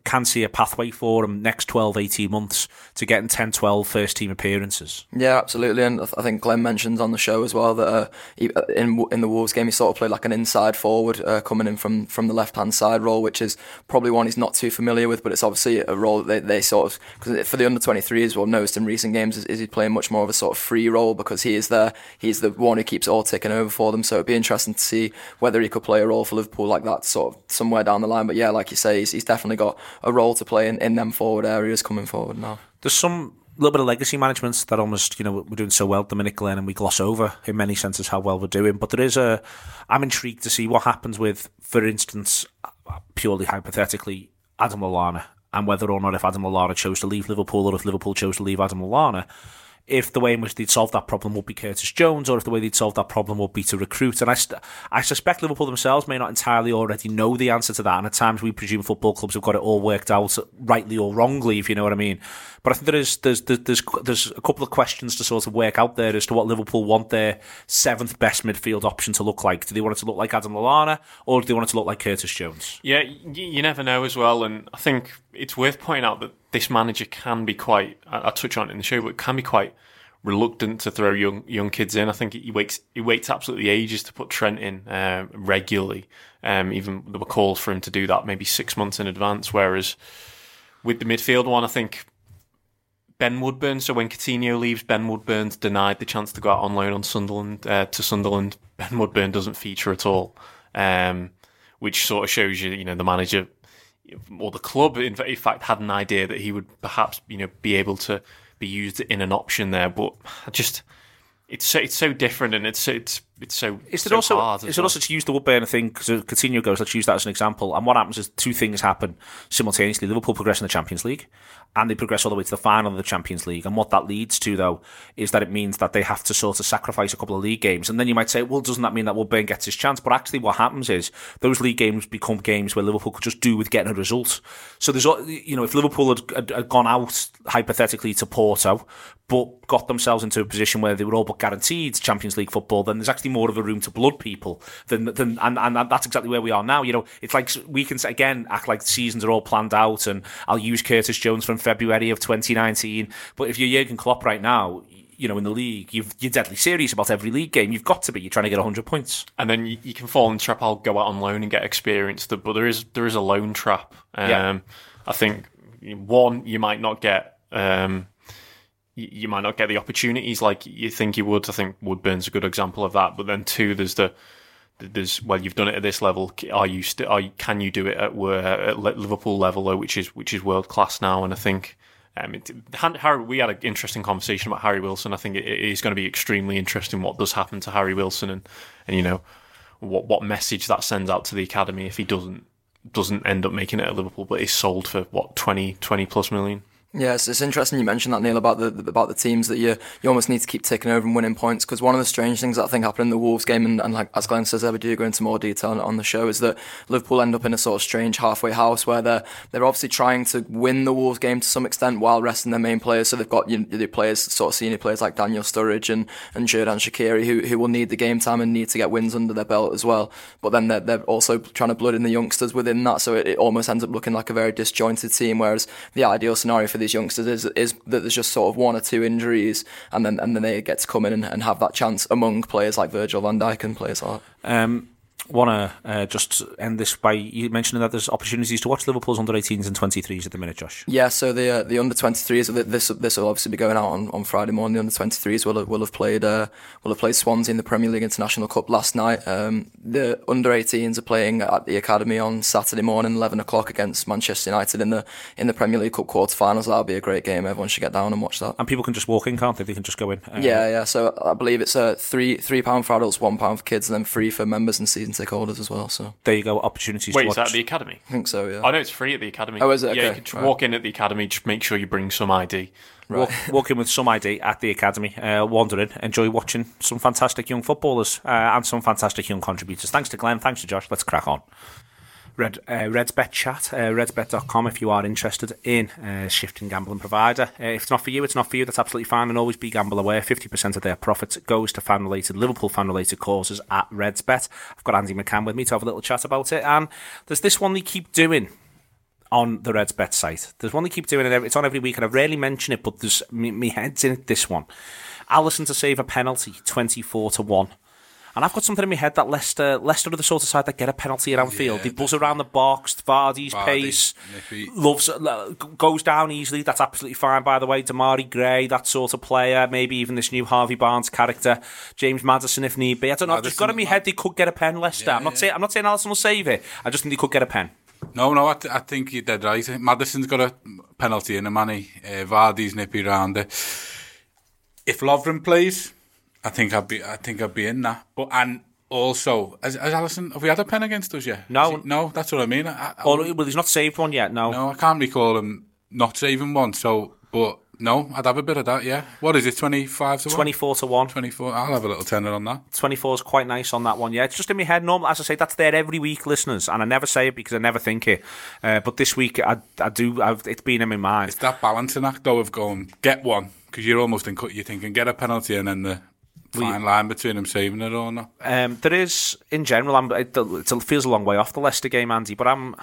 can see a pathway for him next 12, 18 months to getting 10, 12 first team appearances. Yeah, absolutely, and I think Glenn mentioned on the show as well that uh, he, uh, in in the Wolves game he sort of played like an inside forward uh, coming in from from the left hand side role, which is probably one he's not too familiar with, but it's obviously a role that they, they sort of because for the under 23s, well noticed in recent games is, is he playing much more of a sort of free role because he is there, he's the one who keeps all ticking over for them. So it'd be interesting to see whether he could play a role for Liverpool like that, sort of somewhere down the line. But yeah, like you say, he's, he's definitely got a role to play in, in them forward areas coming forward now. There's some little bit of legacy management that almost, you know, we're doing so well the minute, Glenn, and we gloss over in many senses how well we're doing. But there is a, I'm intrigued to see what happens with, for instance, purely hypothetically, Adam Lallana, and whether or not if Adam Lallana chose to leave Liverpool or if Liverpool chose to leave Adam Lallana, if the way in which they'd solve that problem would be Curtis Jones, or if the way they'd solve that problem would be to recruit. And I, st- I suspect Liverpool themselves may not entirely already know the answer to that. And at times we presume football clubs have got it all worked out, rightly or wrongly, if you know what I mean. But I think there is there's there's there's a couple of questions to sort of work out there as to what Liverpool want their seventh best midfield option to look like. Do they want it to look like Adam Lallana, or do they want it to look like Curtis Jones? Yeah, you never know as well. And I think it's worth pointing out that this manager can be quite, I, I touch on it in the show, but can be quite reluctant to throw young young kids in. I think he waits he waits absolutely ages to put Trent in uh, regularly. Um, even there were calls for him to do that maybe six months in advance. Whereas with the midfield one, I think Ben Woodburn. So when Coutinho leaves, Ben Woodburn's denied the chance to go out on loan on Sunderland uh, to Sunderland. Ben Woodburn doesn't feature at all, um, which sort of shows you, you know, the manager or the club, in fact, had an idea that he would perhaps, you know, be able to be used in an option there. But I just it's so it's so different and it's it's it's so Is so also hard is it well. also to use the Woodburn thing because Coutinho goes? Let's use that as an example. And what happens is two things happen simultaneously. Liverpool progress in the Champions League, and they progress all the way to the final of the Champions League. And what that leads to, though, is that it means that they have to sort of sacrifice a couple of league games. And then you might say, well, doesn't that mean that Woodburn gets his chance? But actually, what happens is those league games become games where Liverpool could just do with getting a result. So there's, you know, if Liverpool had, had, had gone out hypothetically to Porto, but got themselves into a position where they were all but guaranteed Champions League football, then there's actually more of a room to blood people than than and, and that's exactly where we are now. You know, it's like we can again act like seasons are all planned out, and I'll use Curtis Jones from February of 2019. But if you're Jurgen Klopp right now, you know in the league, you've, you're deadly serious about every league game. You've got to be. You're trying to get 100 points. and then you, you can fall in the trap. I'll go out on loan and get experience. But there is there is a loan trap. Um, Yeah. I think one you might not get. Um, you might not get the opportunities like you think you would. I think Woodburn's a good example of that. But then two, there's the there's well, you've done it at this level. Are you still? Are you, can you do it at at Liverpool level, though, which is which is world class now? And I think. Um, it, Harry, we had an interesting conversation about Harry Wilson. I think it, it is going to be extremely interesting what does happen to Harry Wilson, and, and you know what what message that sends out to the academy if he doesn't doesn't end up making it at Liverpool, but is sold for what 20, 20 plus million. Yes, it's interesting you mentioned that Neil about the about the teams that you you almost need to keep ticking over and winning points because one of the strange things that I think happened in the Wolves game and, and like as Glenn says, we do go into more detail on, the show is that Liverpool end up in a sort of strange halfway house where they're they're obviously trying to win the Wolves game to some extent while resting their main players. So they've got you know, the players, sort of senior players like Daniel Sturridge and and Xherdan Shaqiri who who will need the game time and need to get wins under their belt as well. But then they're they're also trying to blood in the youngsters within that, so it, it almost ends up looking like a very disjointed team. Whereas the ideal scenario for these youngsters is is that there's just sort of one or two injuries, and then and then they get to come in and, and have that chance among players like Virgil van Dijk and players like that. Um, want to uh, just end this by you mentioning that there's opportunities to watch Liverpool's under 18s and 23s at the minute, Josh. Yeah, so the uh, the under 23s this this will obviously be going out on, on Friday morning. The under 23s will have, will have played uh, will have played Swansea in the Premier League International Cup last night. Um, the under 18s are playing at the academy on Saturday morning, 11 o'clock against Manchester United in the in the Premier League Cup quarterfinals. That'll be a great game. Everyone should get down and watch that. And people can just walk in, can't they? They can just go in. Uh, Yeah, yeah. So I believe it's a three three pound for adults, one pound for kids, and then free for members and season ticket holders as well. So There you go. Opportunities Wait, to is watch. that at the academy? I think so. Yeah. I know it's free at the academy. Oh, is it? Yeah, you can just right. walk in at the academy. Just make sure you bring some ID. walk, walk in with some ID at the academy, uh, wander in, enjoy watching some fantastic young footballers uh, and some fantastic young contributors. Thanks to Glenn, thanks to Josh. Let's crack on. Red, uh, Red's Bet chat, uh, redsbet.com if you are interested in uh, shifting gambling provider. Uh, if it's not for you, it's not for you. That's absolutely fine. And always be gamble aware. 50% of their profits goes to fan related, Liverpool fan related causes at Red's Bet. I've got Andy McCann with me to have a little chat about it. And there's this one they keep doing on the Reds Bet site. There's one they keep doing It's on every week, and I rarely mention it, but there's me, me head's in it. This one, Alisson to save a penalty, twenty-four to one. And I've got something in my head that Leicester, Leicester are the sort of side that get a penalty at Anfield. they buzz around the box, Vardy's Vardy, pace, loves uh, goes down easily. That's absolutely fine, by the way. Demarai Gray, that sort of player. Maybe even this new Harvey Barnes character, James Maddison, if need be. I don't know. I've just got in my head they could get a pen. Leicester. Yeah, I'm not yeah. saying I'm not saying Alisson will save it. I just think they could get a pen. No, no, I, th- I think you're dead right. Maddison's got a penalty in the money. Uh, Vardy's nippy round it. If Lovren plays, I think I'd be. I think I'd be in that. But and also, as, as Alisson, have we had a pen against us yet? No. He- no, that's what I mean. I, I, Oh, well, he's not saved one yet. No. no, I can't recall him not saving one. So, but no, I'd have a bit of that. Yeah. What is it? Twenty five to 24 to 1. 24. I'll have a little tenner on that. 24 is quite nice on that one. Yeah, it's just in my head. Normal, as I say, that's there every week, listeners, and I never say it because I never think it. Uh, but this week, I, I do. I've, it's been in my mind. It's that balancing act though of going get one because you're almost in. Cut you're thinking get a penalty and then the fine line between them saving it or not. Um, there is, in general, I'm, it, it feels a long way off the Leicester game, Andy. But I'm,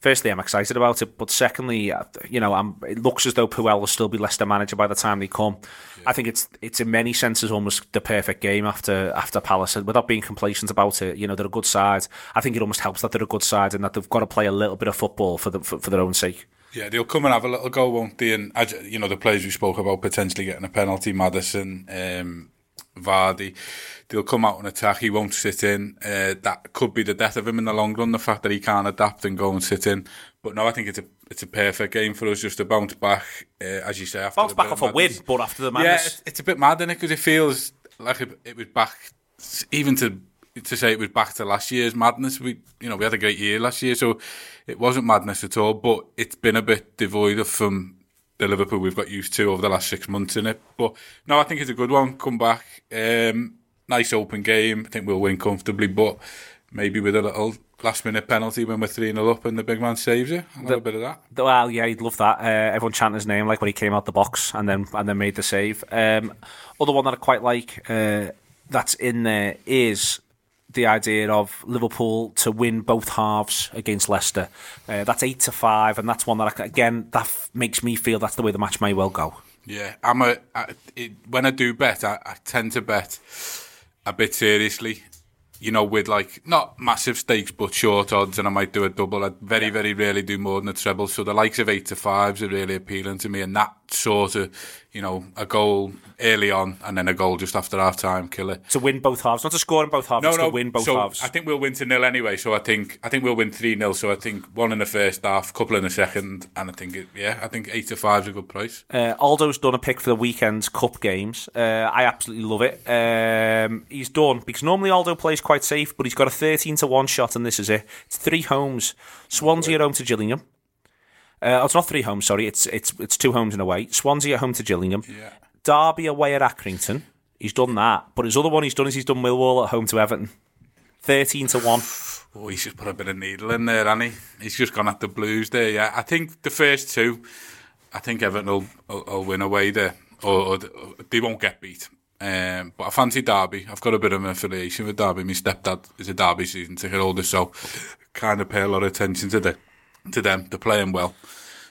firstly, I'm excited about it. But secondly, uh, you know, I'm, it looks as though Puel will still be Leicester manager by the time they come. I think it's it's in many senses almost the perfect game after after Palace. And without being complacent about it, you know, they're a good side. I think it almost helps that they're a good side and that they've got to play a little bit of football for the, for, for their own sake. Yeah, they'll come and have a little go, won't they? And you know, the players we spoke about potentially getting a penalty, Maddison, um, Vardy. They'll come out and attack. He won't sit in. Uh, that could be the death of him in the long run. The fact that he can't adapt and go and sit in. But no, I think it's a it's a perfect game for us just to bounce back, uh, as you say. After Bounce back off of a win, but after the Yeah, madness. it's, it's a bit mad, is it? Because it feels like it, it was back, even to to say it was back to last year's madness. We, you know, we had a great year last year, so it wasn't madness at all. But it's been a bit devoid of from the Liverpool we've got used to over the last six months in it. But no, I think it's a good one. Come back, um, nice open game. I think we'll win comfortably, but maybe with a little last minute penalty when we're three 0 up and the big man saves it. A little bit of that. Well, yeah, he'd love that. Uh, everyone chanting his name like when he came out the box and then and then made the save. Um, other one that I quite like uh, that's in there is the idea of Liverpool to win both halves against Leicester. Uh, that's eight to five, and that's one that I, again that f- makes me feel that's the way the match may well go. Yeah, I'm a. I, it, when I do bet, I, I tend to bet a bit seriously. You know, with like not massive stakes, but short odds, and I might do a double. I very, very rarely do more than a treble. So the likes of eight to fives are really appealing to me, and that sort of, you know, a goal early on and then a goal just after half time, kill it. To win both halves, not to score in both halves, No, no. to win both so halves. I think we'll win to nil anyway. So I think I think we'll win three 0 So I think one in the first half, couple in the second, and I think it, yeah, I think eight to five is a good price. Uh, Aldo's done a pick for the weekend's cup games. Uh, I absolutely love it. Um, he's done because normally Aldo plays quite safe, but he's got a thirteen to one shot, and this is it. It's three homes. Swansea at home to Gillingham. Uh, it's not three homes. Sorry, it's it's it's two homes and away. Swansea at home to Gillingham. Yeah. Derby away at Accrington. He's done that, but his other one he's done is he's done Millwall at home to Everton. Thirteen to one. Oh, he's just put a bit of needle in there, hasn't he? He's just gone at the Blues there. Yeah, I think the first two, I think Everton will, will, will win away there, or, or, they won't get beat. Um, but I fancy Derby. I've got a bit of an affiliation with Derby. My stepdad is a Derby season ticket holder, so kind of pay a lot of attention to the to them. They're playing well.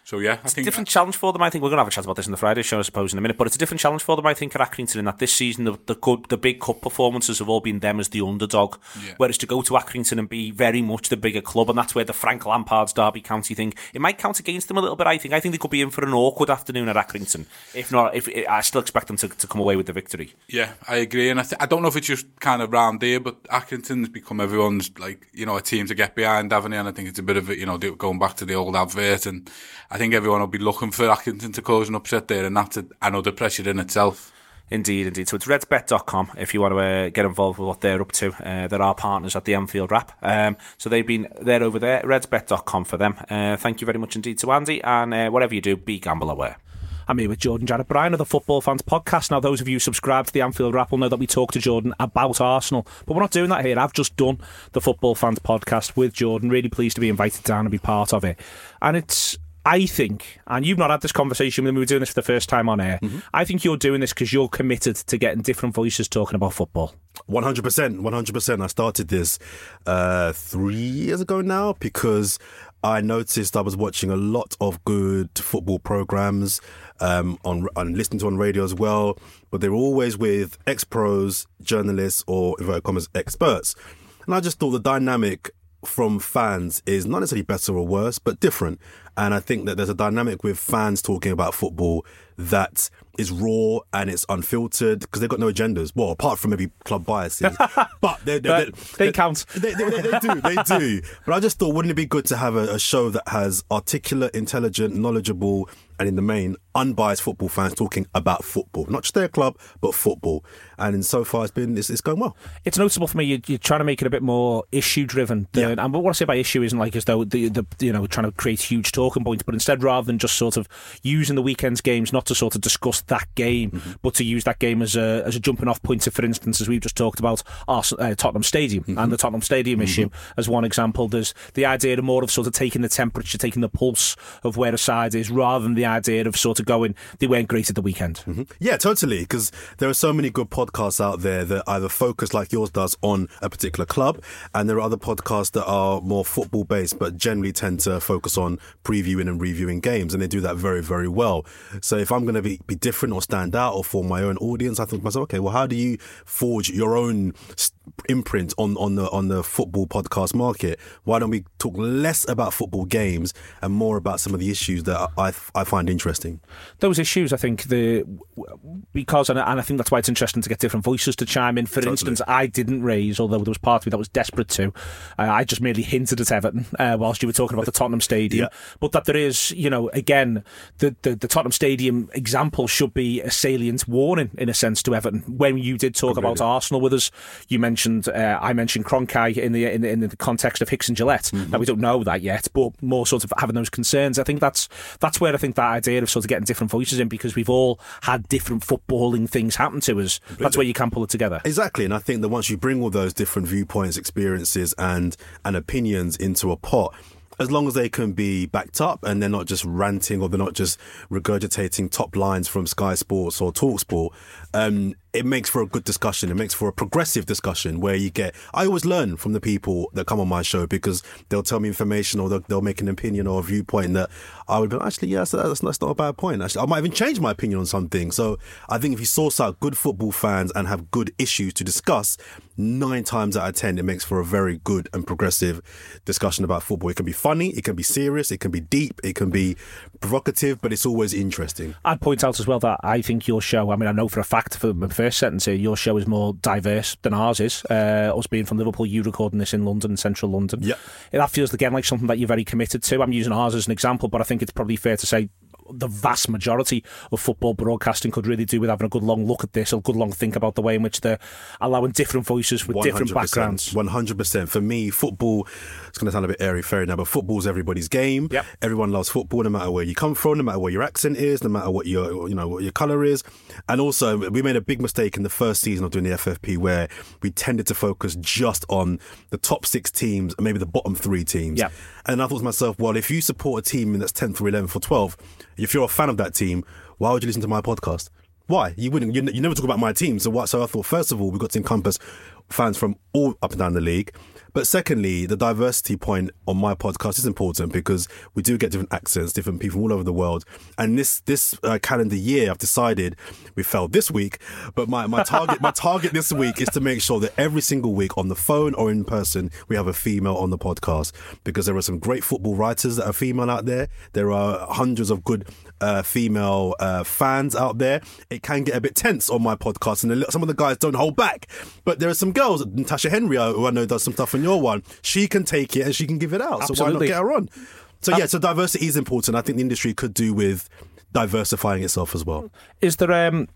So yeah, I think it's a different challenge for them. I think we're going to have a chat about this in the Friday show, I suppose, in a minute. But it's a different challenge for them, I think, at Accrington in that this season the the, good, the big cup performances have all been them as the underdog. Yeah. Whereas to go to Accrington and be very much the bigger club, and that's where the Frank Lampard's Derby County thing it might count against them a little bit. I think. I think they could be in for an awkward afternoon at Accrington. If not, if I still expect them to, to come away with the victory. Yeah, I agree, and I, th- I don't know if it's just kind of round here, but Accrington's become everyone's like you know a team to get behind, haven't they? And I think it's a bit of a, you know going back to the old advert, and I think everyone will be looking for Accrington to cause an upset there, and that's a, another pressure in itself. Indeed, indeed. So it's redsbet.com if you want to uh, get involved with what they're up to. Uh, they're our partners at the Anfield Wrap. Um, so they've been there over there. Redsbet.com for them. Uh, thank you very much indeed to Andy. And uh, whatever you do, be gamble aware. I'm here with Jordan Jarrett Bryan of the Football Fans Podcast. Now, those of you subscribed to the Anfield Wrap will know that we talk to Jordan about Arsenal, but we're not doing that here. I've just done the Football Fans Podcast with Jordan. Really pleased to be invited down and be part of it. And it's I think, and you've not had this conversation when we were doing this for the first time on air. I think you're doing this because you're committed to getting different voices talking about football. One hundred percent, one hundred percent. I started this uh, three years ago now because I noticed I was watching a lot of good football programs um, on and listening to on radio as well, but they were always with ex pros, journalists, or inverted commas experts, and I just thought the dynamic from fans is not necessarily better or worse, but different. And I think that there's a dynamic with fans talking about football that is raw and it's unfiltered because they've got no agendas. Well, apart from maybe club biases, but they they they count. They, they, they, they do, they do. But I just thought, wouldn't it be good to have a, a show that has articulate, intelligent, knowledgeable, and in the main, unbiased football fans talking about football, not just their club, but football. And in so far, it's been it's, it's going well. It's noticeable for me. You're, you're trying to make it a bit more issue driven. Than, And what I say by issue isn't like as though the, the you know trying to create huge talking points, but instead rather than just sort of using the weekend's games not to sort of discuss that game, mm-hmm. but to use that game as a as a jumping off point. So, for instance, as we've just talked about Arsenal, uh, Tottenham Stadium mm-hmm. and the Tottenham Stadium mm-hmm. issue as one example. There's the idea of more of sort of taking the temperature, taking the pulse of where a side is, rather than the idea of sort of going they weren't great at the weekend. Mm-hmm. Yeah, totally. Because there are so many good podcasts out there that either focus like yours does on a particular club, and there are other podcasts that are more football based, but generally tend to focus on previewing and reviewing games, and they do that very, very well. So if I'm going to be, be different or stand out or for my own audience, I think to myself, okay, well, how do you forge your own s- imprint on on the on the football podcast market. Why don't we talk less about football games and more about some of the issues that I I find interesting? Those issues, I think, the because and, and I think that's why it's interesting to get different voices to chime in. For Totally. instance, I didn't raise, although there was part of me that was desperate to. Uh, I just merely hinted at Everton uh, whilst you were talking about the Tottenham Stadium. But that there is, you know, again, the, the the Tottenham Stadium example should be a salient warning in a sense to Everton. When you did talk about Arsenal with us, you mentioned uh, I mentioned Kroenke in the in the, in the context of Hicks and Gillett. Now we don't know that yet, but more sort of having those concerns. I think that's that's where I think that idea of sort of getting different voices in because we've all had different footballing things happen to us. That's where you can pull it together. Exactly, and I think that once you bring all those different viewpoints, experiences, and and opinions into a pot, as long as they can be backed up and they're not just ranting or they're not just regurgitating top lines from Sky Sports or Talksport, um, it makes for a good discussion. It makes for a progressive discussion where you get. I always learn from the people that come on my show because they'll tell me information or they'll, they'll make an opinion or a viewpoint that I would be actually, yeah, that's, that's, that's not a bad point. Actually, I might even change my opinion on something. So I think if you source out good football fans and have good issues to discuss, nine times out of ten, it makes for a very good and progressive discussion about football. It can be funny, it can be serious, it can be deep, it can be provocative, but it's always interesting. I'd point out as well that I think your show, I mean, I know for a fact from my first sentence here, your show is more diverse than ours is. Uh, us being from Liverpool, you recording this in London, central London. Yeah. That feels, again, like something that you're very committed to. I'm using ours as an example, but I think it's probably fair to say the vast majority of football broadcasting could really do with having a good long look at this, a good long think about the way in which they're allowing different voices with different backgrounds. One hundred percent. For me, football. It's going to sound a bit airy fairy now, but football's everybody's game. Yep. Everyone loves football, no matter where you come from, no matter what your accent is, no matter what your you know what your color is. And also, we made a big mistake in the first season of doing the FFP where we tended to focus just on the top six teams and maybe the bottom three teams. Yep. And I thought to myself, well, if you support a team that's tenth or eleventh or twelfth, if you're a fan of that team, why would you listen to my podcast? Why? You wouldn't. You, you never talk about my team. So what? So I thought, first of all, we've got to encompass fans from all up and down the league. But secondly, the diversity point on my podcast is important because we do get different accents, different people all over the world. And this this uh, calendar year, I've decided we failed this week, but my, my target my target this week is to make sure that every single week on the phone or in person we have a female on the podcast because there are some great football writers that are female out there. There are hundreds of good uh, female uh, fans out there. It can get a bit tense on my podcast, and some of the guys don't hold back. But there are some girls, Natasha Henry, uh, who I know does some stuff on your one. She can take it and she can give it out. So why not get her on? So yeah, so diversity is important. I think the industry could do with diversifying itself as well. Is there um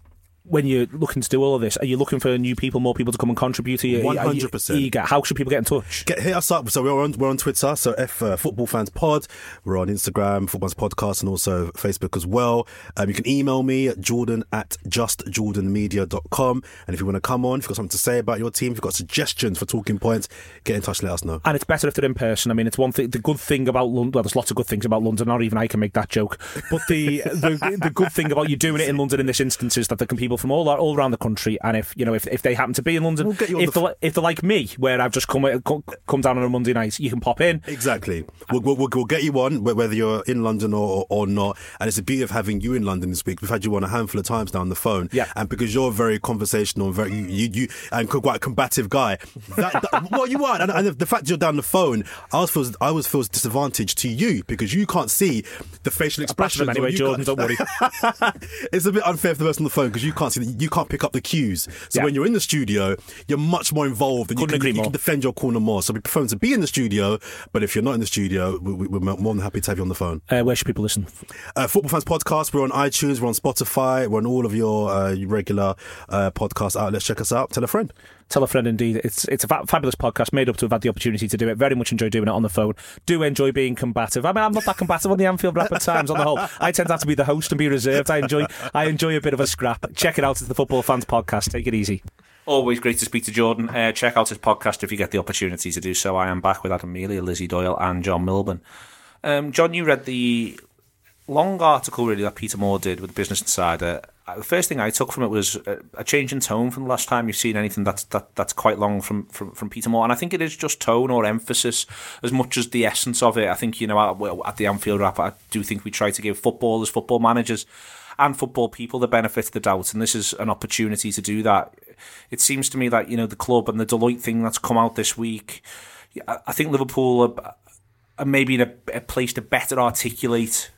when you're looking to do all of this, are you looking for new people, more people to come and contribute? to you, are you 100%. eager? How should people get in touch? Get hit us up. So we're on we're on Twitter. So F uh, Football Fans Pod. We're on Instagram, Football Fans Podcast, and also Facebook as well. Um, you can email me at Jordan at justjordanmedia.com. And if you want to come on, if you've got something to say about your team, if you've got suggestions for talking points, get in touch. Let us know. And it's better if they're in person. I mean, it's one thing. The good thing about London, well, there's lots of good things about London. Not even I can make that joke. But the the, the good thing about you doing it in London in this instance is that there can people from all all around the country. And if you know if, if they happen to be in London, We'll get you on if the they're, if they're like me, where I've just come come, down on a Monday night, you can pop in. Exactly. We'll, we'll, we'll, we'll get you on, wh- whether you're in London or, or not. And it's the beauty of having you in London this week. We've had you on a handful of times now on the phone. Yeah. And because you're a very conversational and very, you, you, you and quite a combative guy, that, that, what you are, and, and the fact you're down the phone, I always feel, I always feel disadvantaged to you because you can't see the facial Bash expressions. them or anyway, Jordan. Don't worry. it's a bit unfair for the person on the phone because you can't see, the, you can't pick up the cues. So Yeah. when you're in the studio, you're much more involved and you can, you can defend your corner more. So we prefer to be in the studio, but if you're not in the studio, we, we- we're more than happy to have you on the phone. Uh, where should people listen? Uh, Football Fans Podcast, we're on iTunes, we're on Spotify, we're on all of your uh, regular uh, podcast outlets. Check us out. Tell a friend. Tell a friend indeed. It's it's a fa- fabulous podcast made up to have had the opportunity to do it. Very much enjoy doing it on the phone. Do enjoy being combative. I mean, I'm not that combative on the Anfield Wrap at times on the whole. I tend to have to be the host and be reserved. I enjoy I enjoy a bit of a scrap. Check it out. It's the Football Fans Podcast. Take it easy. Always great to speak to Jordan. Uh, check out his podcast if you get the opportunity to do so. I am back with Adam Melia, Lizzie Doyle, and John Milburn. Um, John, you read the long article really that Peter Moore did with Business Insider. Uh, The first thing I took from it was a, change in tone from the last time you've seen anything that's that, that's quite long from, from, from Peter Moore, and I think it is just tone or emphasis as much as the essence of it. I think you know at, the Anfield Wrap, I do think we try to give footballers, football managers, and football people the benefit of the doubt, and this is an opportunity to do that. it seems to me that you know the club and the Deloitte thing that's come out this week. I I think Liverpool are, are maybe in a, a place to better articulate,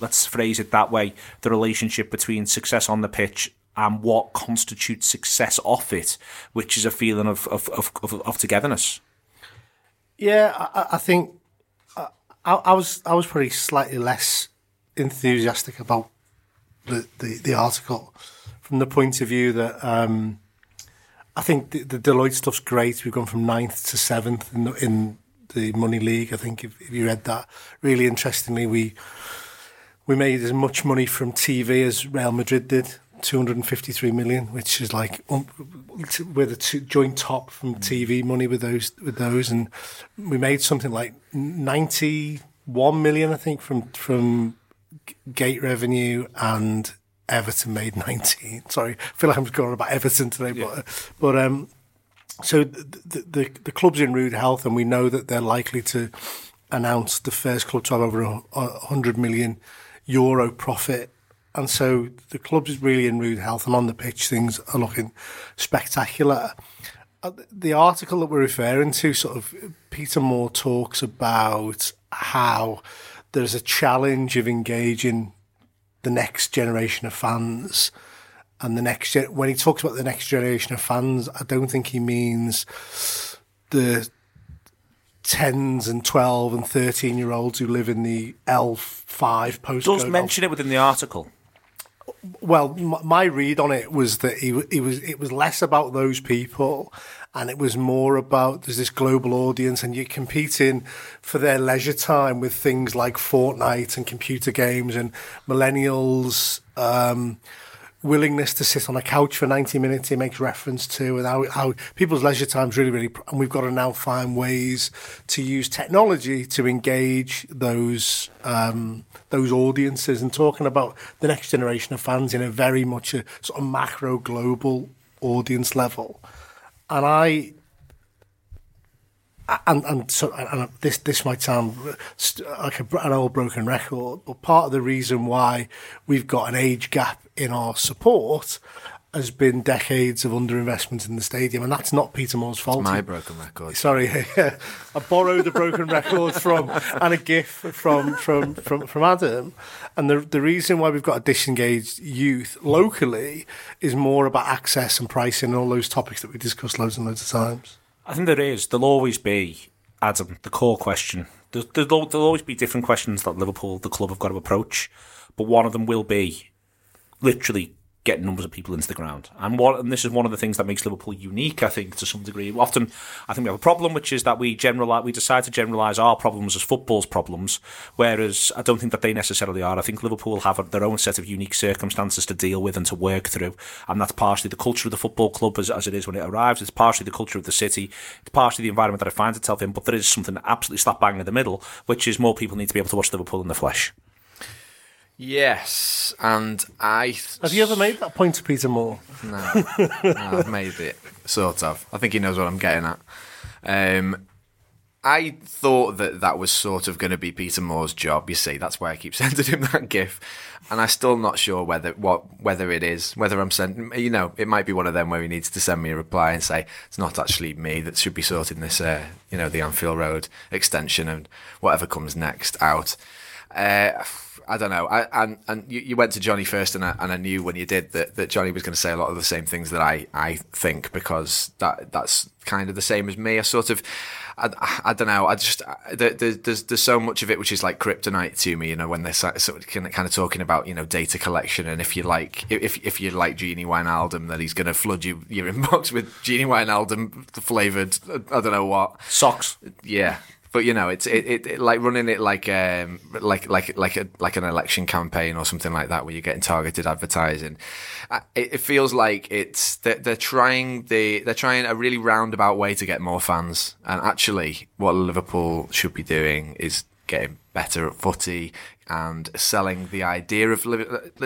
let's phrase it that way, the relationship between success on the pitch and what constitutes success off it, which is a feeling of of, of, of, of togetherness. Yeah, I, I think I, I was I was probably slightly less enthusiastic about the, the, the article from the point of view that um, I think the, the Deloitte stuff's great. We've gone from ninth to seventh in the, in the Money League. I think if, if you read that, really interestingly, we we made as much money from TV as Real Madrid did. 253 million, which is like um, we're the two, joint top from TV money with those with those, and we made something like 91 million, I think, from from gate revenue and Everton made 19. Sorry, I feel like I'm going on about Everton today, but but um, so the, the the club's in rude health, and we know that they're likely to announce the first club to have over a, a hundred million euro profit. And so the club is really in rude health, and on the pitch things are looking spectacular. Uh, The article that we're referring to, sort of, Peter Moore talks about how there's a challenge of engaging the next generation of fans. And the next when he talks about the next generation of fans, I don't think he means the tens and twelve and thirteen year olds who live in the L five postcode. Does mention it within the article. well, my read on it was that he, he was it was less about those people, and it was more about there's this global audience, and you're competing for their leisure time with things like Fortnite and computer games, and millennials. Um, willingness to sit on a couch for 90 minutes he makes reference to and how, how people's leisure time's really really and we've got to now find ways to use technology to engage those um, those audiences and talking about the next generation of fans in a very much a sort of macro global audience level. And I and and so and this this might sound like a, an old broken record, but part of the reason why we've got an age gap in our support has been decades of underinvestment in the stadium, and that's not Peter Moore's fault. my broken record. Sorry, I borrowed a broken record from and a GIF from from from from Adam, and the the reason why we've got a disengaged youth locally is more about access and pricing and all those topics that we discussed loads and loads of times. I think there is. There'll always be, Adam, the core question. There, there'll, there'll always be different questions that Liverpool, the club, have got to approach, but one of them will be literally getting numbers of people into the ground. And what, and this is one of the things that makes Liverpool unique, I think, to some degree. Often, I think we have a problem, which is that we generalize, we decide to generalise our problems as football's problems, whereas I don't think that they necessarily are. I think Liverpool have their own set of unique circumstances to deal with and to work through, and that's partially the culture of the football club as, as it is when it arrives. It's partially the culture of the city. It's partially the environment that it finds itself in. But there is something absolutely slap bang in the middle, which is more people need to be able to watch Liverpool in the flesh. Yes, and I. Have you ever made that point to Peter Moore? No, no, I've made it sort of. I think he knows what I'm getting at. Um, I thought that that was sort of going to be Peter Moore's job. You see, that's why I keep sending him that GIF, and I'm still not sure whether what whether it is whether I'm sending. You know, it might be one of them where he needs to send me a reply and say it's not actually me that should be sorting this. Uh, you know, the Anfield Road extension and whatever comes next out. Uh, I don't know. I, and and you, you went to Johnny first, and I, and I knew when you did that, that Johnny was going to say a lot of the same things that I, I think because that that's kind of the same as me. I sort of, I, I don't know. I just there, there's there's there's so much of it which is like kryptonite to me. You know, when they're sort of kind of talking about you know data collection and if you like if if you like Gini Wijnaldum, that he's going to flood you your inbox with Gini Wijnaldum flavored. I don't know what socks. Yeah. But you know, it's it, it, it like running it like um like like like a like an election campaign or something like that, where you're getting targeted advertising. It, it feels like it's they're, they're trying the they're trying a really roundabout way to get more fans, and actually, what Liverpool should be doing is getting better at footy and selling the idea of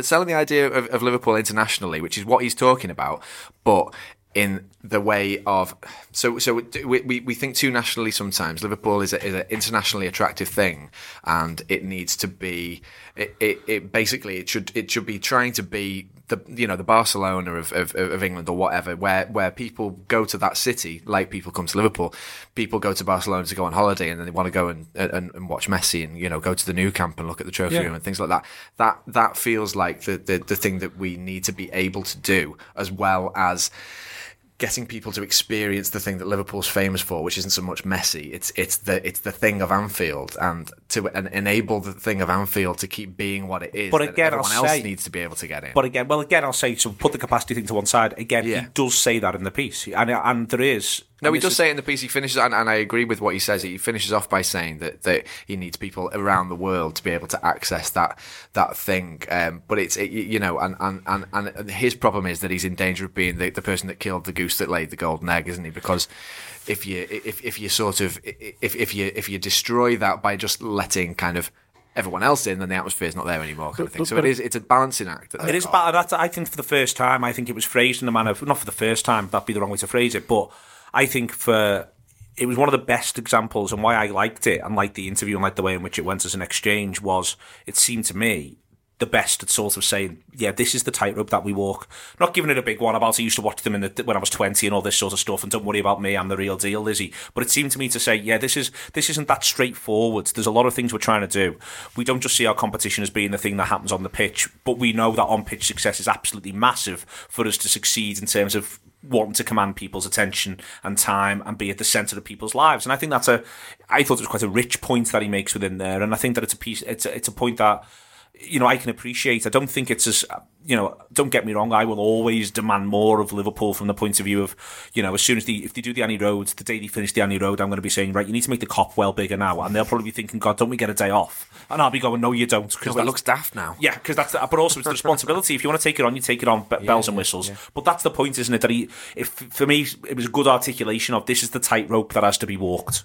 selling the idea of, of Liverpool internationally, which is what he's talking about, but in the way of so so we, we, we think too nationally sometimes liverpool is, a, is an internationally attractive thing and it needs to be it, it, it basically it should it should be trying to be the you know the Barcelona of, of, of England or whatever, where where people go to that city like people come to Liverpool. People go to Barcelona to go on holiday and then they want to go and, and, and watch Messi and you know go to the Nou Camp and look at the trophy Yeah. room and things like that. That that feels like the, the the thing that we need to be able to do as well as getting people to experience the thing that Liverpool's famous for, which isn't so much Messi. It's it's the it's the thing of Anfield, and to en- enable the thing of Anfield to keep being what it is. But again, I'll everyone else say- needs to be able to get in. But again, well, again, I'll say so. Put the capacity thing to one side. Again, he does say that in the piece, and and there is. No, and he does is- say it in the piece. He finishes, and, and I agree with what he says. He finishes off by saying that, that he needs people around the world to be able to access that that thing. Um, but it's it, you know, and, and, and, and his problem is that he's in danger of being the, the person that killed the goose that laid the golden egg, isn't he? Because if you if, if you sort of if if you if you destroy that by just letting kind of everyone else in, then the atmosphere's not there anymore, kind of thing. So but- it is it's a balancing act. It is. That's, I think for the first time, I think it was phrased in a manner, not for the first time, that'd be the wrong way to phrase it, but I think for, it was one of the best examples and why I liked it and liked the interview and liked the way in which it went as an exchange was, it seemed to me, the best at sort of saying, yeah, this is the tightrope that we walk. Not giving it a big one about I used to watch them in the, when I was 20 and all this sort of stuff and don't worry about me, I'm the real deal, Lizzie. But it seemed to me to say, yeah, this is this isn't that straightforward. There's a lot of things we're trying to do. We don't just see our competition as being the thing that happens on the pitch, but we know that on pitch success is absolutely massive for us to succeed in terms of wanting to command people's attention and time and be at the centre of people's lives. And I think that's a, I thought it was quite a rich point that he makes within there. And I think that it's a piece, it's a, it's a point that, you know, I can appreciate. I don't think it's as, you know, don't get me wrong. I will always demand more of Liverpool from the point of view of, you know, as soon as the, if they do the Annie Road, the day they finish the Annie Road, I'm going to be saying, right, you need to make the Kop well bigger now. And they'll probably be thinking, God, don't we get a day off? And I'll be going, no, you don't. No, it looks daft now. Yeah, because that's, the, but also it's the responsibility. If you want to take it on, you take it on, be- bells and whistles. But that's the point, isn't it? That he, if for me, it was a good articulation of this is the tightrope that has to be walked.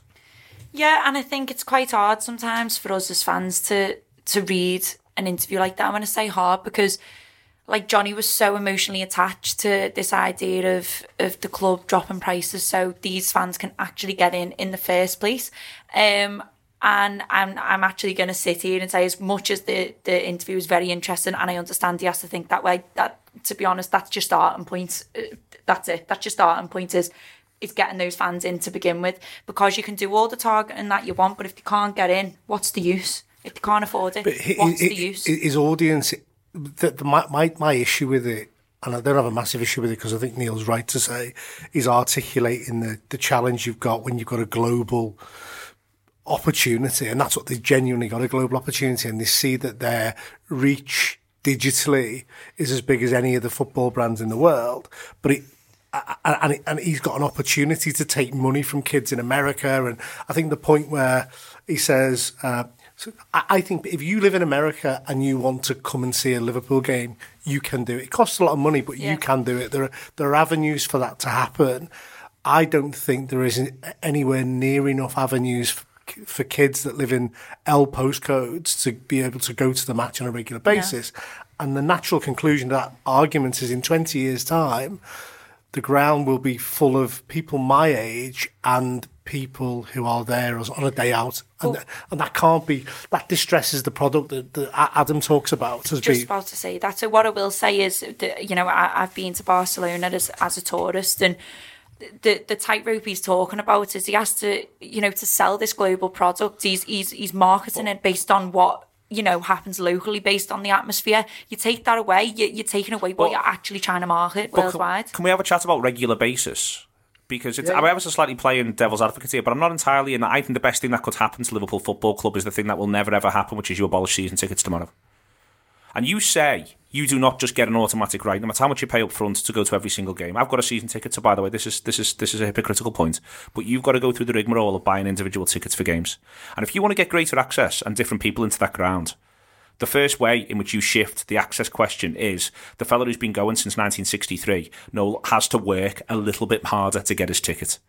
Yeah, and I think it's quite hard sometimes for us as fans to to read an interview like that. I'm going to say hard because, like Johnny was so emotionally attached to this idea of of the club dropping prices, so these fans can actually get in in the first place. Um, and I'm I'm actually going to sit here and say, as much as the the interview was very interesting, and I understand he has to think that way. That to be honest, that's just starting point. Uh, That's it. That's your starting point. Is is getting those fans in to begin with because you can do all the targeting that you want, but if they can't get in, what's the use? If they can't afford it, what's the use? His audience, the, the, my, my my issue with it, and I don't have a massive issue with it because I think Neil's right to say, is articulating the the challenge you've got when you've got a global opportunity, and that's what they've genuinely got a global opportunity, and they see that their reach digitally is as big as any of the football brands in the world, but it. And, and, and he's got an opportunity to take money from kids in America. And I think the point where he says, uh, so I, I think if you live in America and you want to come and see a Liverpool game, you can do it. It costs a lot of money, but Yeah. you can do it. There are, there are avenues for that to happen. I don't think there is anywhere near enough avenues for, for kids that live in L postcodes to be able to go to the match on a regular basis. And the natural conclusion to that argument is in 20 years' time, the ground will be full of people my age and people who are there as- on a day out. And, Well- and that can't be, that distresses the product that, that Adam talks about as just being. about to say that. So what I will say is that you know I, I've been to Barcelona as as a tourist and. The the tightrope he's talking about is he has to you know to sell this global product. He's he's he's marketing it based on what you know happens locally, based on the atmosphere. You take that away, you, you're taking away what Well- you're actually trying to market worldwide. Can, can we have a chat about regular basis? Because it's, I was slightly playing devil's advocate here, but I'm not entirely in that. I think the best thing that could happen to Liverpool Football Club is the thing that will never ever happen, which is you abolish season tickets tomorrow. And you say you do not just get an automatic right, no matter how much you pay up front to go to every single game. I've got a season ticket, so by the way, this is this is this is a hypocritical point. But you've got to go through the rigmarole of buying individual tickets for games. And if you want to get greater access and different people into that ground, the first way in which you shift the access question is the fella who's been going since 1963 no, has to work a little bit harder to get his ticket.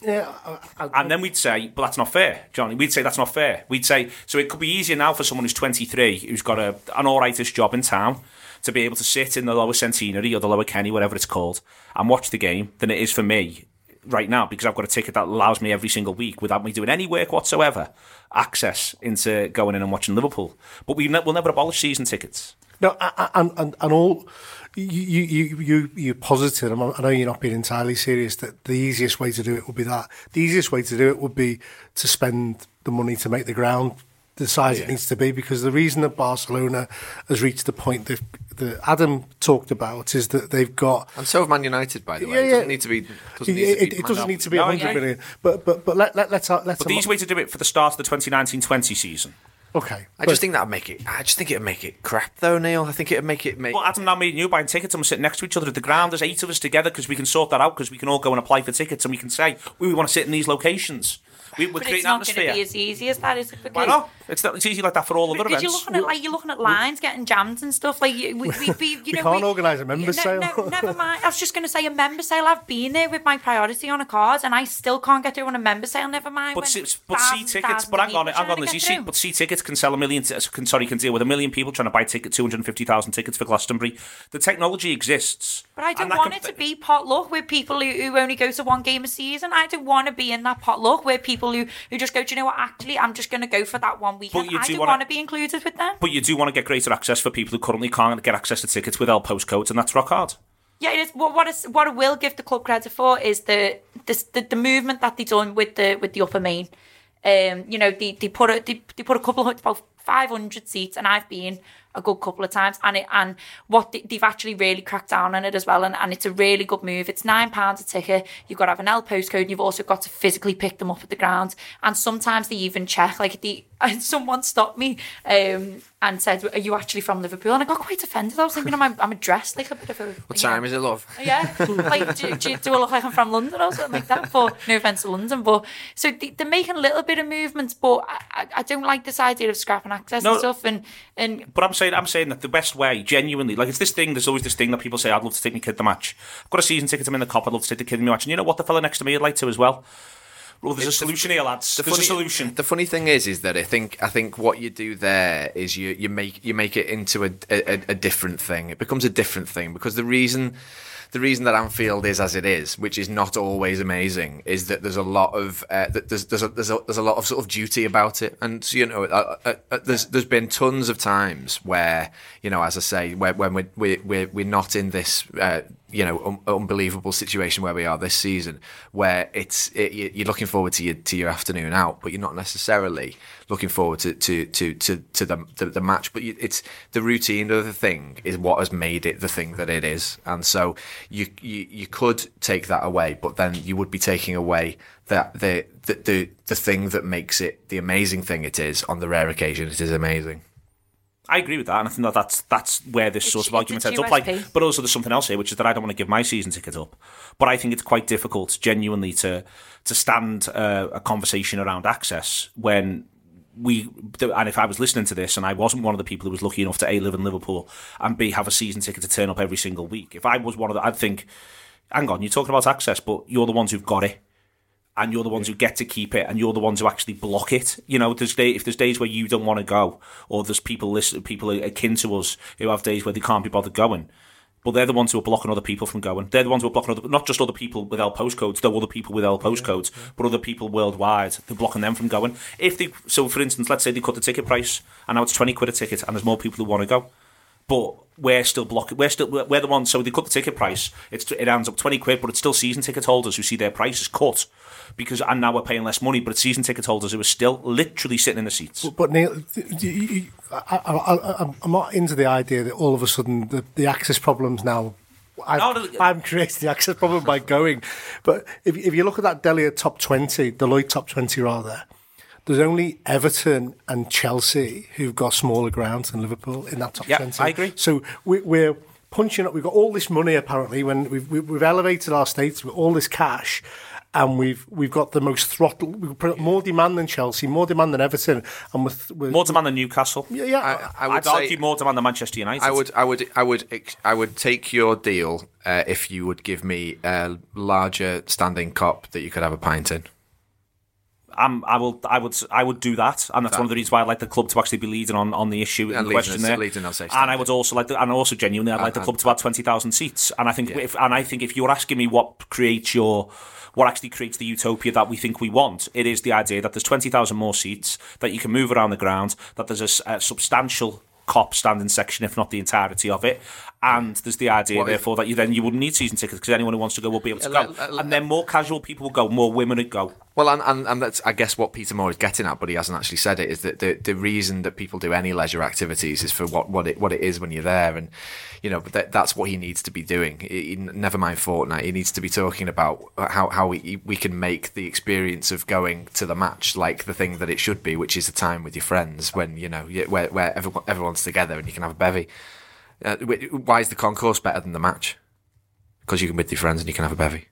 Yeah, And then we'd say, "Well, that's not fair, Johnny. We'd say that's not fair. We'd say, so it could be easier now for someone who's 23, who's got a, an alrightish job in town, to be able to sit in the lower centenary or the lower Kenny, whatever it's called, and watch the game than it is for me right now because I've got a ticket that allows me every single week without me doing any work whatsoever access into going in and watching Liverpool. But we ne- we'll never abolish season tickets. No, and, and, and all you you you you posited. I know you're not being entirely serious. That the easiest way to do it would be that. The easiest way to do it would be to spend the money to make the ground the size it needs to be. Because the reason that Barcelona has reached the point that that Adam talked about is that they've got And so have Man United, by the way. Yeah, It yeah. doesn't need to be. Doesn't need to it, be it doesn't need to be No, 100 yeah. but but but let, let let's let's. But the easy way to do it for the start of the 2019-20 season. okay, I just think that'd make it. I just think it'd make it crap, though, Neil. I think it'd make it make. Well, Adam now me and you buying tickets and we're sitting next to each other at the ground. There's eight of us together because we can sort that out because we can all go and apply for tickets and we can say we want to sit in these locations. We, we're But it's creating not going to be as easy as that, is it? Why not? It's, not, it's easy like that for all other Because you're looking at like you're looking at lines getting jammed and stuff. Like you- we, we, we you We know, can't organise a member no, sale. No, never mind. I was just going to say a member sale. I've been there with my priority on a card, and I still can't get through on a member sale. Never mind. But, when see, but see tickets. But of hang on, people hang trying on, to You see, but see tickets can sell a million. T- can, sorry, can deal with a million people trying to buy ticket, two hundred and fifty thousand tickets for Glastonbury. The technology exists. But I don't want can- it to be potluck with people who, who only go to one game a season. I don't want to be in that potluck where people who, who just go, do you know what, actually, I'm just going to go for that one weekend. you I do wanna- want to be included with them. But you do want to get greater access for people who currently can't get access to tickets with L postcodes, and that's rock hard. Yeah, it is. What what, is, what I will give the club credit for is the the, the, the movement that they done with the with the upper main. Um, you know, they, they put a they, they put a couple of about five hundred seats, and I've been a good couple of times, and it and what they, they've actually really cracked down on it as well, and, and it's a really good move. It's nine pounds a ticket. You've got to have an L postcode, and you've also got to physically pick them up at the ground, and sometimes they even check. Like the and someone stopped me um, and said, "Are you actually from Liverpool?" And I got quite offended. I was thinking, I'm I'm dressed like a bit of a what time is it, love? yeah, like do, do, do I look like I'm from London or something like that? But no offense to London, but so they, they're making a little bit of movements, but I, I- I don't like this idea of scrapping access No. and stuff. And and But I'm saying, I'm saying that the best way, genuinely, like it's this thing. There's always this thing that people say, "I'd love to take my kid to the match." I've got a season ticket. I'm in the Kop. I'd love to take the kid to the match. And you know what? The fella next to me would like to as well. Well, there's a solution here, lads. The There's funny, a solution. The funny thing is, is that I think I think what you do there is you, you make you make it into a, a a different thing. It becomes a different thing because the reason the reason that Anfield is as it is, which is not always amazing, is that there's a lot of uh, there's there's a, there's a there's a lot of sort of duty about it, and you know uh, uh, uh, there's there's been tons of times where you know as I say where, when we're we're we're, we're not in this. You know, un- unbelievable situation where we are this season, where it's it, you- you're looking forward to your to your afternoon out, but you're not necessarily looking forward to to to to, to the, the the match. But it's the routine of the thing is what has made it the thing that it is, and so you you you could take that away, but then you would be taking away that the the the, the thing that makes it the amazing thing it is on the rare occasion it is amazing. I agree with that, and I think that that's that's where this sort of argument ends up. Like, but also there's something else here, which is that I don't want to give my season ticket up. But I think it's quite difficult, genuinely, to to stand uh, a conversation around access when we and if I was listening to this and I wasn't one of the people who was lucky enough to a live in Liverpool and b have a season ticket to turn up every single week. If I was one of the, I'd think, hang on, you're talking about access, but you're the ones who've got it and you're the ones who get to keep it, and you're the ones who actually block it. You know, there's day if there's days where you don't want to go, or there's people listen, people akin to us who have days where they can't be bothered going. But they're the ones who are blocking other people from going. They're the ones who are blocking other, not just other people with L postcodes, though other people with L postcodes, but other people worldwide. They're blocking them from going. If they, so for instance, let's say they cut the ticket price, and now it's twenty quid a ticket, and there's more people who want to go but we're still blocking. We're still we're the ones. So they cut the ticket price. It's it ends up twenty quid, but it's still season ticket holders who see their prices cut because and now we're paying less money. But it's season ticket holders who are still literally sitting in the seats. But, but Neil, you- you- I, I, I, I'm- I'm not into the idea that all of a sudden the, the access problems now. I've, No, no, I'm creating the access problem by going. But if, if you look at that Delia top 20, Deloitte top 20 rather, there's only Everton and Chelsea who've got smaller grounds than Liverpool in that top Yeah, 20. I agree. So we, we're punching up. We've got all this money apparently when we've, we've we've elevated our states with all this cash. And we've we've got the most throttle. We've put more demand than Chelsea, more demand than Everton, and with, with More demand than Newcastle. yeah, yeah. I, I would I'd say, argue more demand than Manchester United. I would, I would, I would, I would take your deal uh, if you would give me a larger standing cup that you could have a pint in. I'm, I will. I would. I would do that, and that's one of the reasons why I'd like the club to actually be leading on, on the issue And leading question us- there. leading us and. I would also like, the, and also genuinely, I'd like the and- club to have twenty thousand seats. And I think, if, and I think if you're asking me what creates your, what actually creates the utopia that we think we want, it is the idea that there's twenty thousand more seats that you can move around the ground, that there's a substantial Kop standing section, if not the entirety of it, and there's the idea, What if- therefore, that you then you wouldn't need season tickets because anyone who wants to go will be able to go, and then more casual people will go, more women would go. Well, and, and, and that's, I guess, what Peter Moore is getting at, but he hasn't actually said it, is that the, the reason that people do any leisure activities is for what, what, it, what it is when you're there. And, you know, that, that's what he needs to be doing. He- never mind Fortnite. He needs to be talking about how, how we, we can make the experience of going to the match like the thing that it should be, which is a time with your friends when, you know, where, where everyone, everyone's together and you can have a bevy. Uh, why is the concourse better than the match? Because you can be with your friends and you can have a bevy.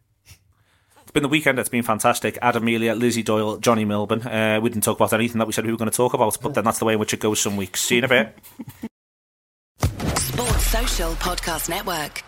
It's been the weekend. It's been fantastic. Adam Melia, Lizzie Doyle, Johnny Milburn. Uh, we didn't talk about anything that we said we were going to talk about, but then that's the way in which it goes some weeks. See you in a bit. Sports Social Podcast Network.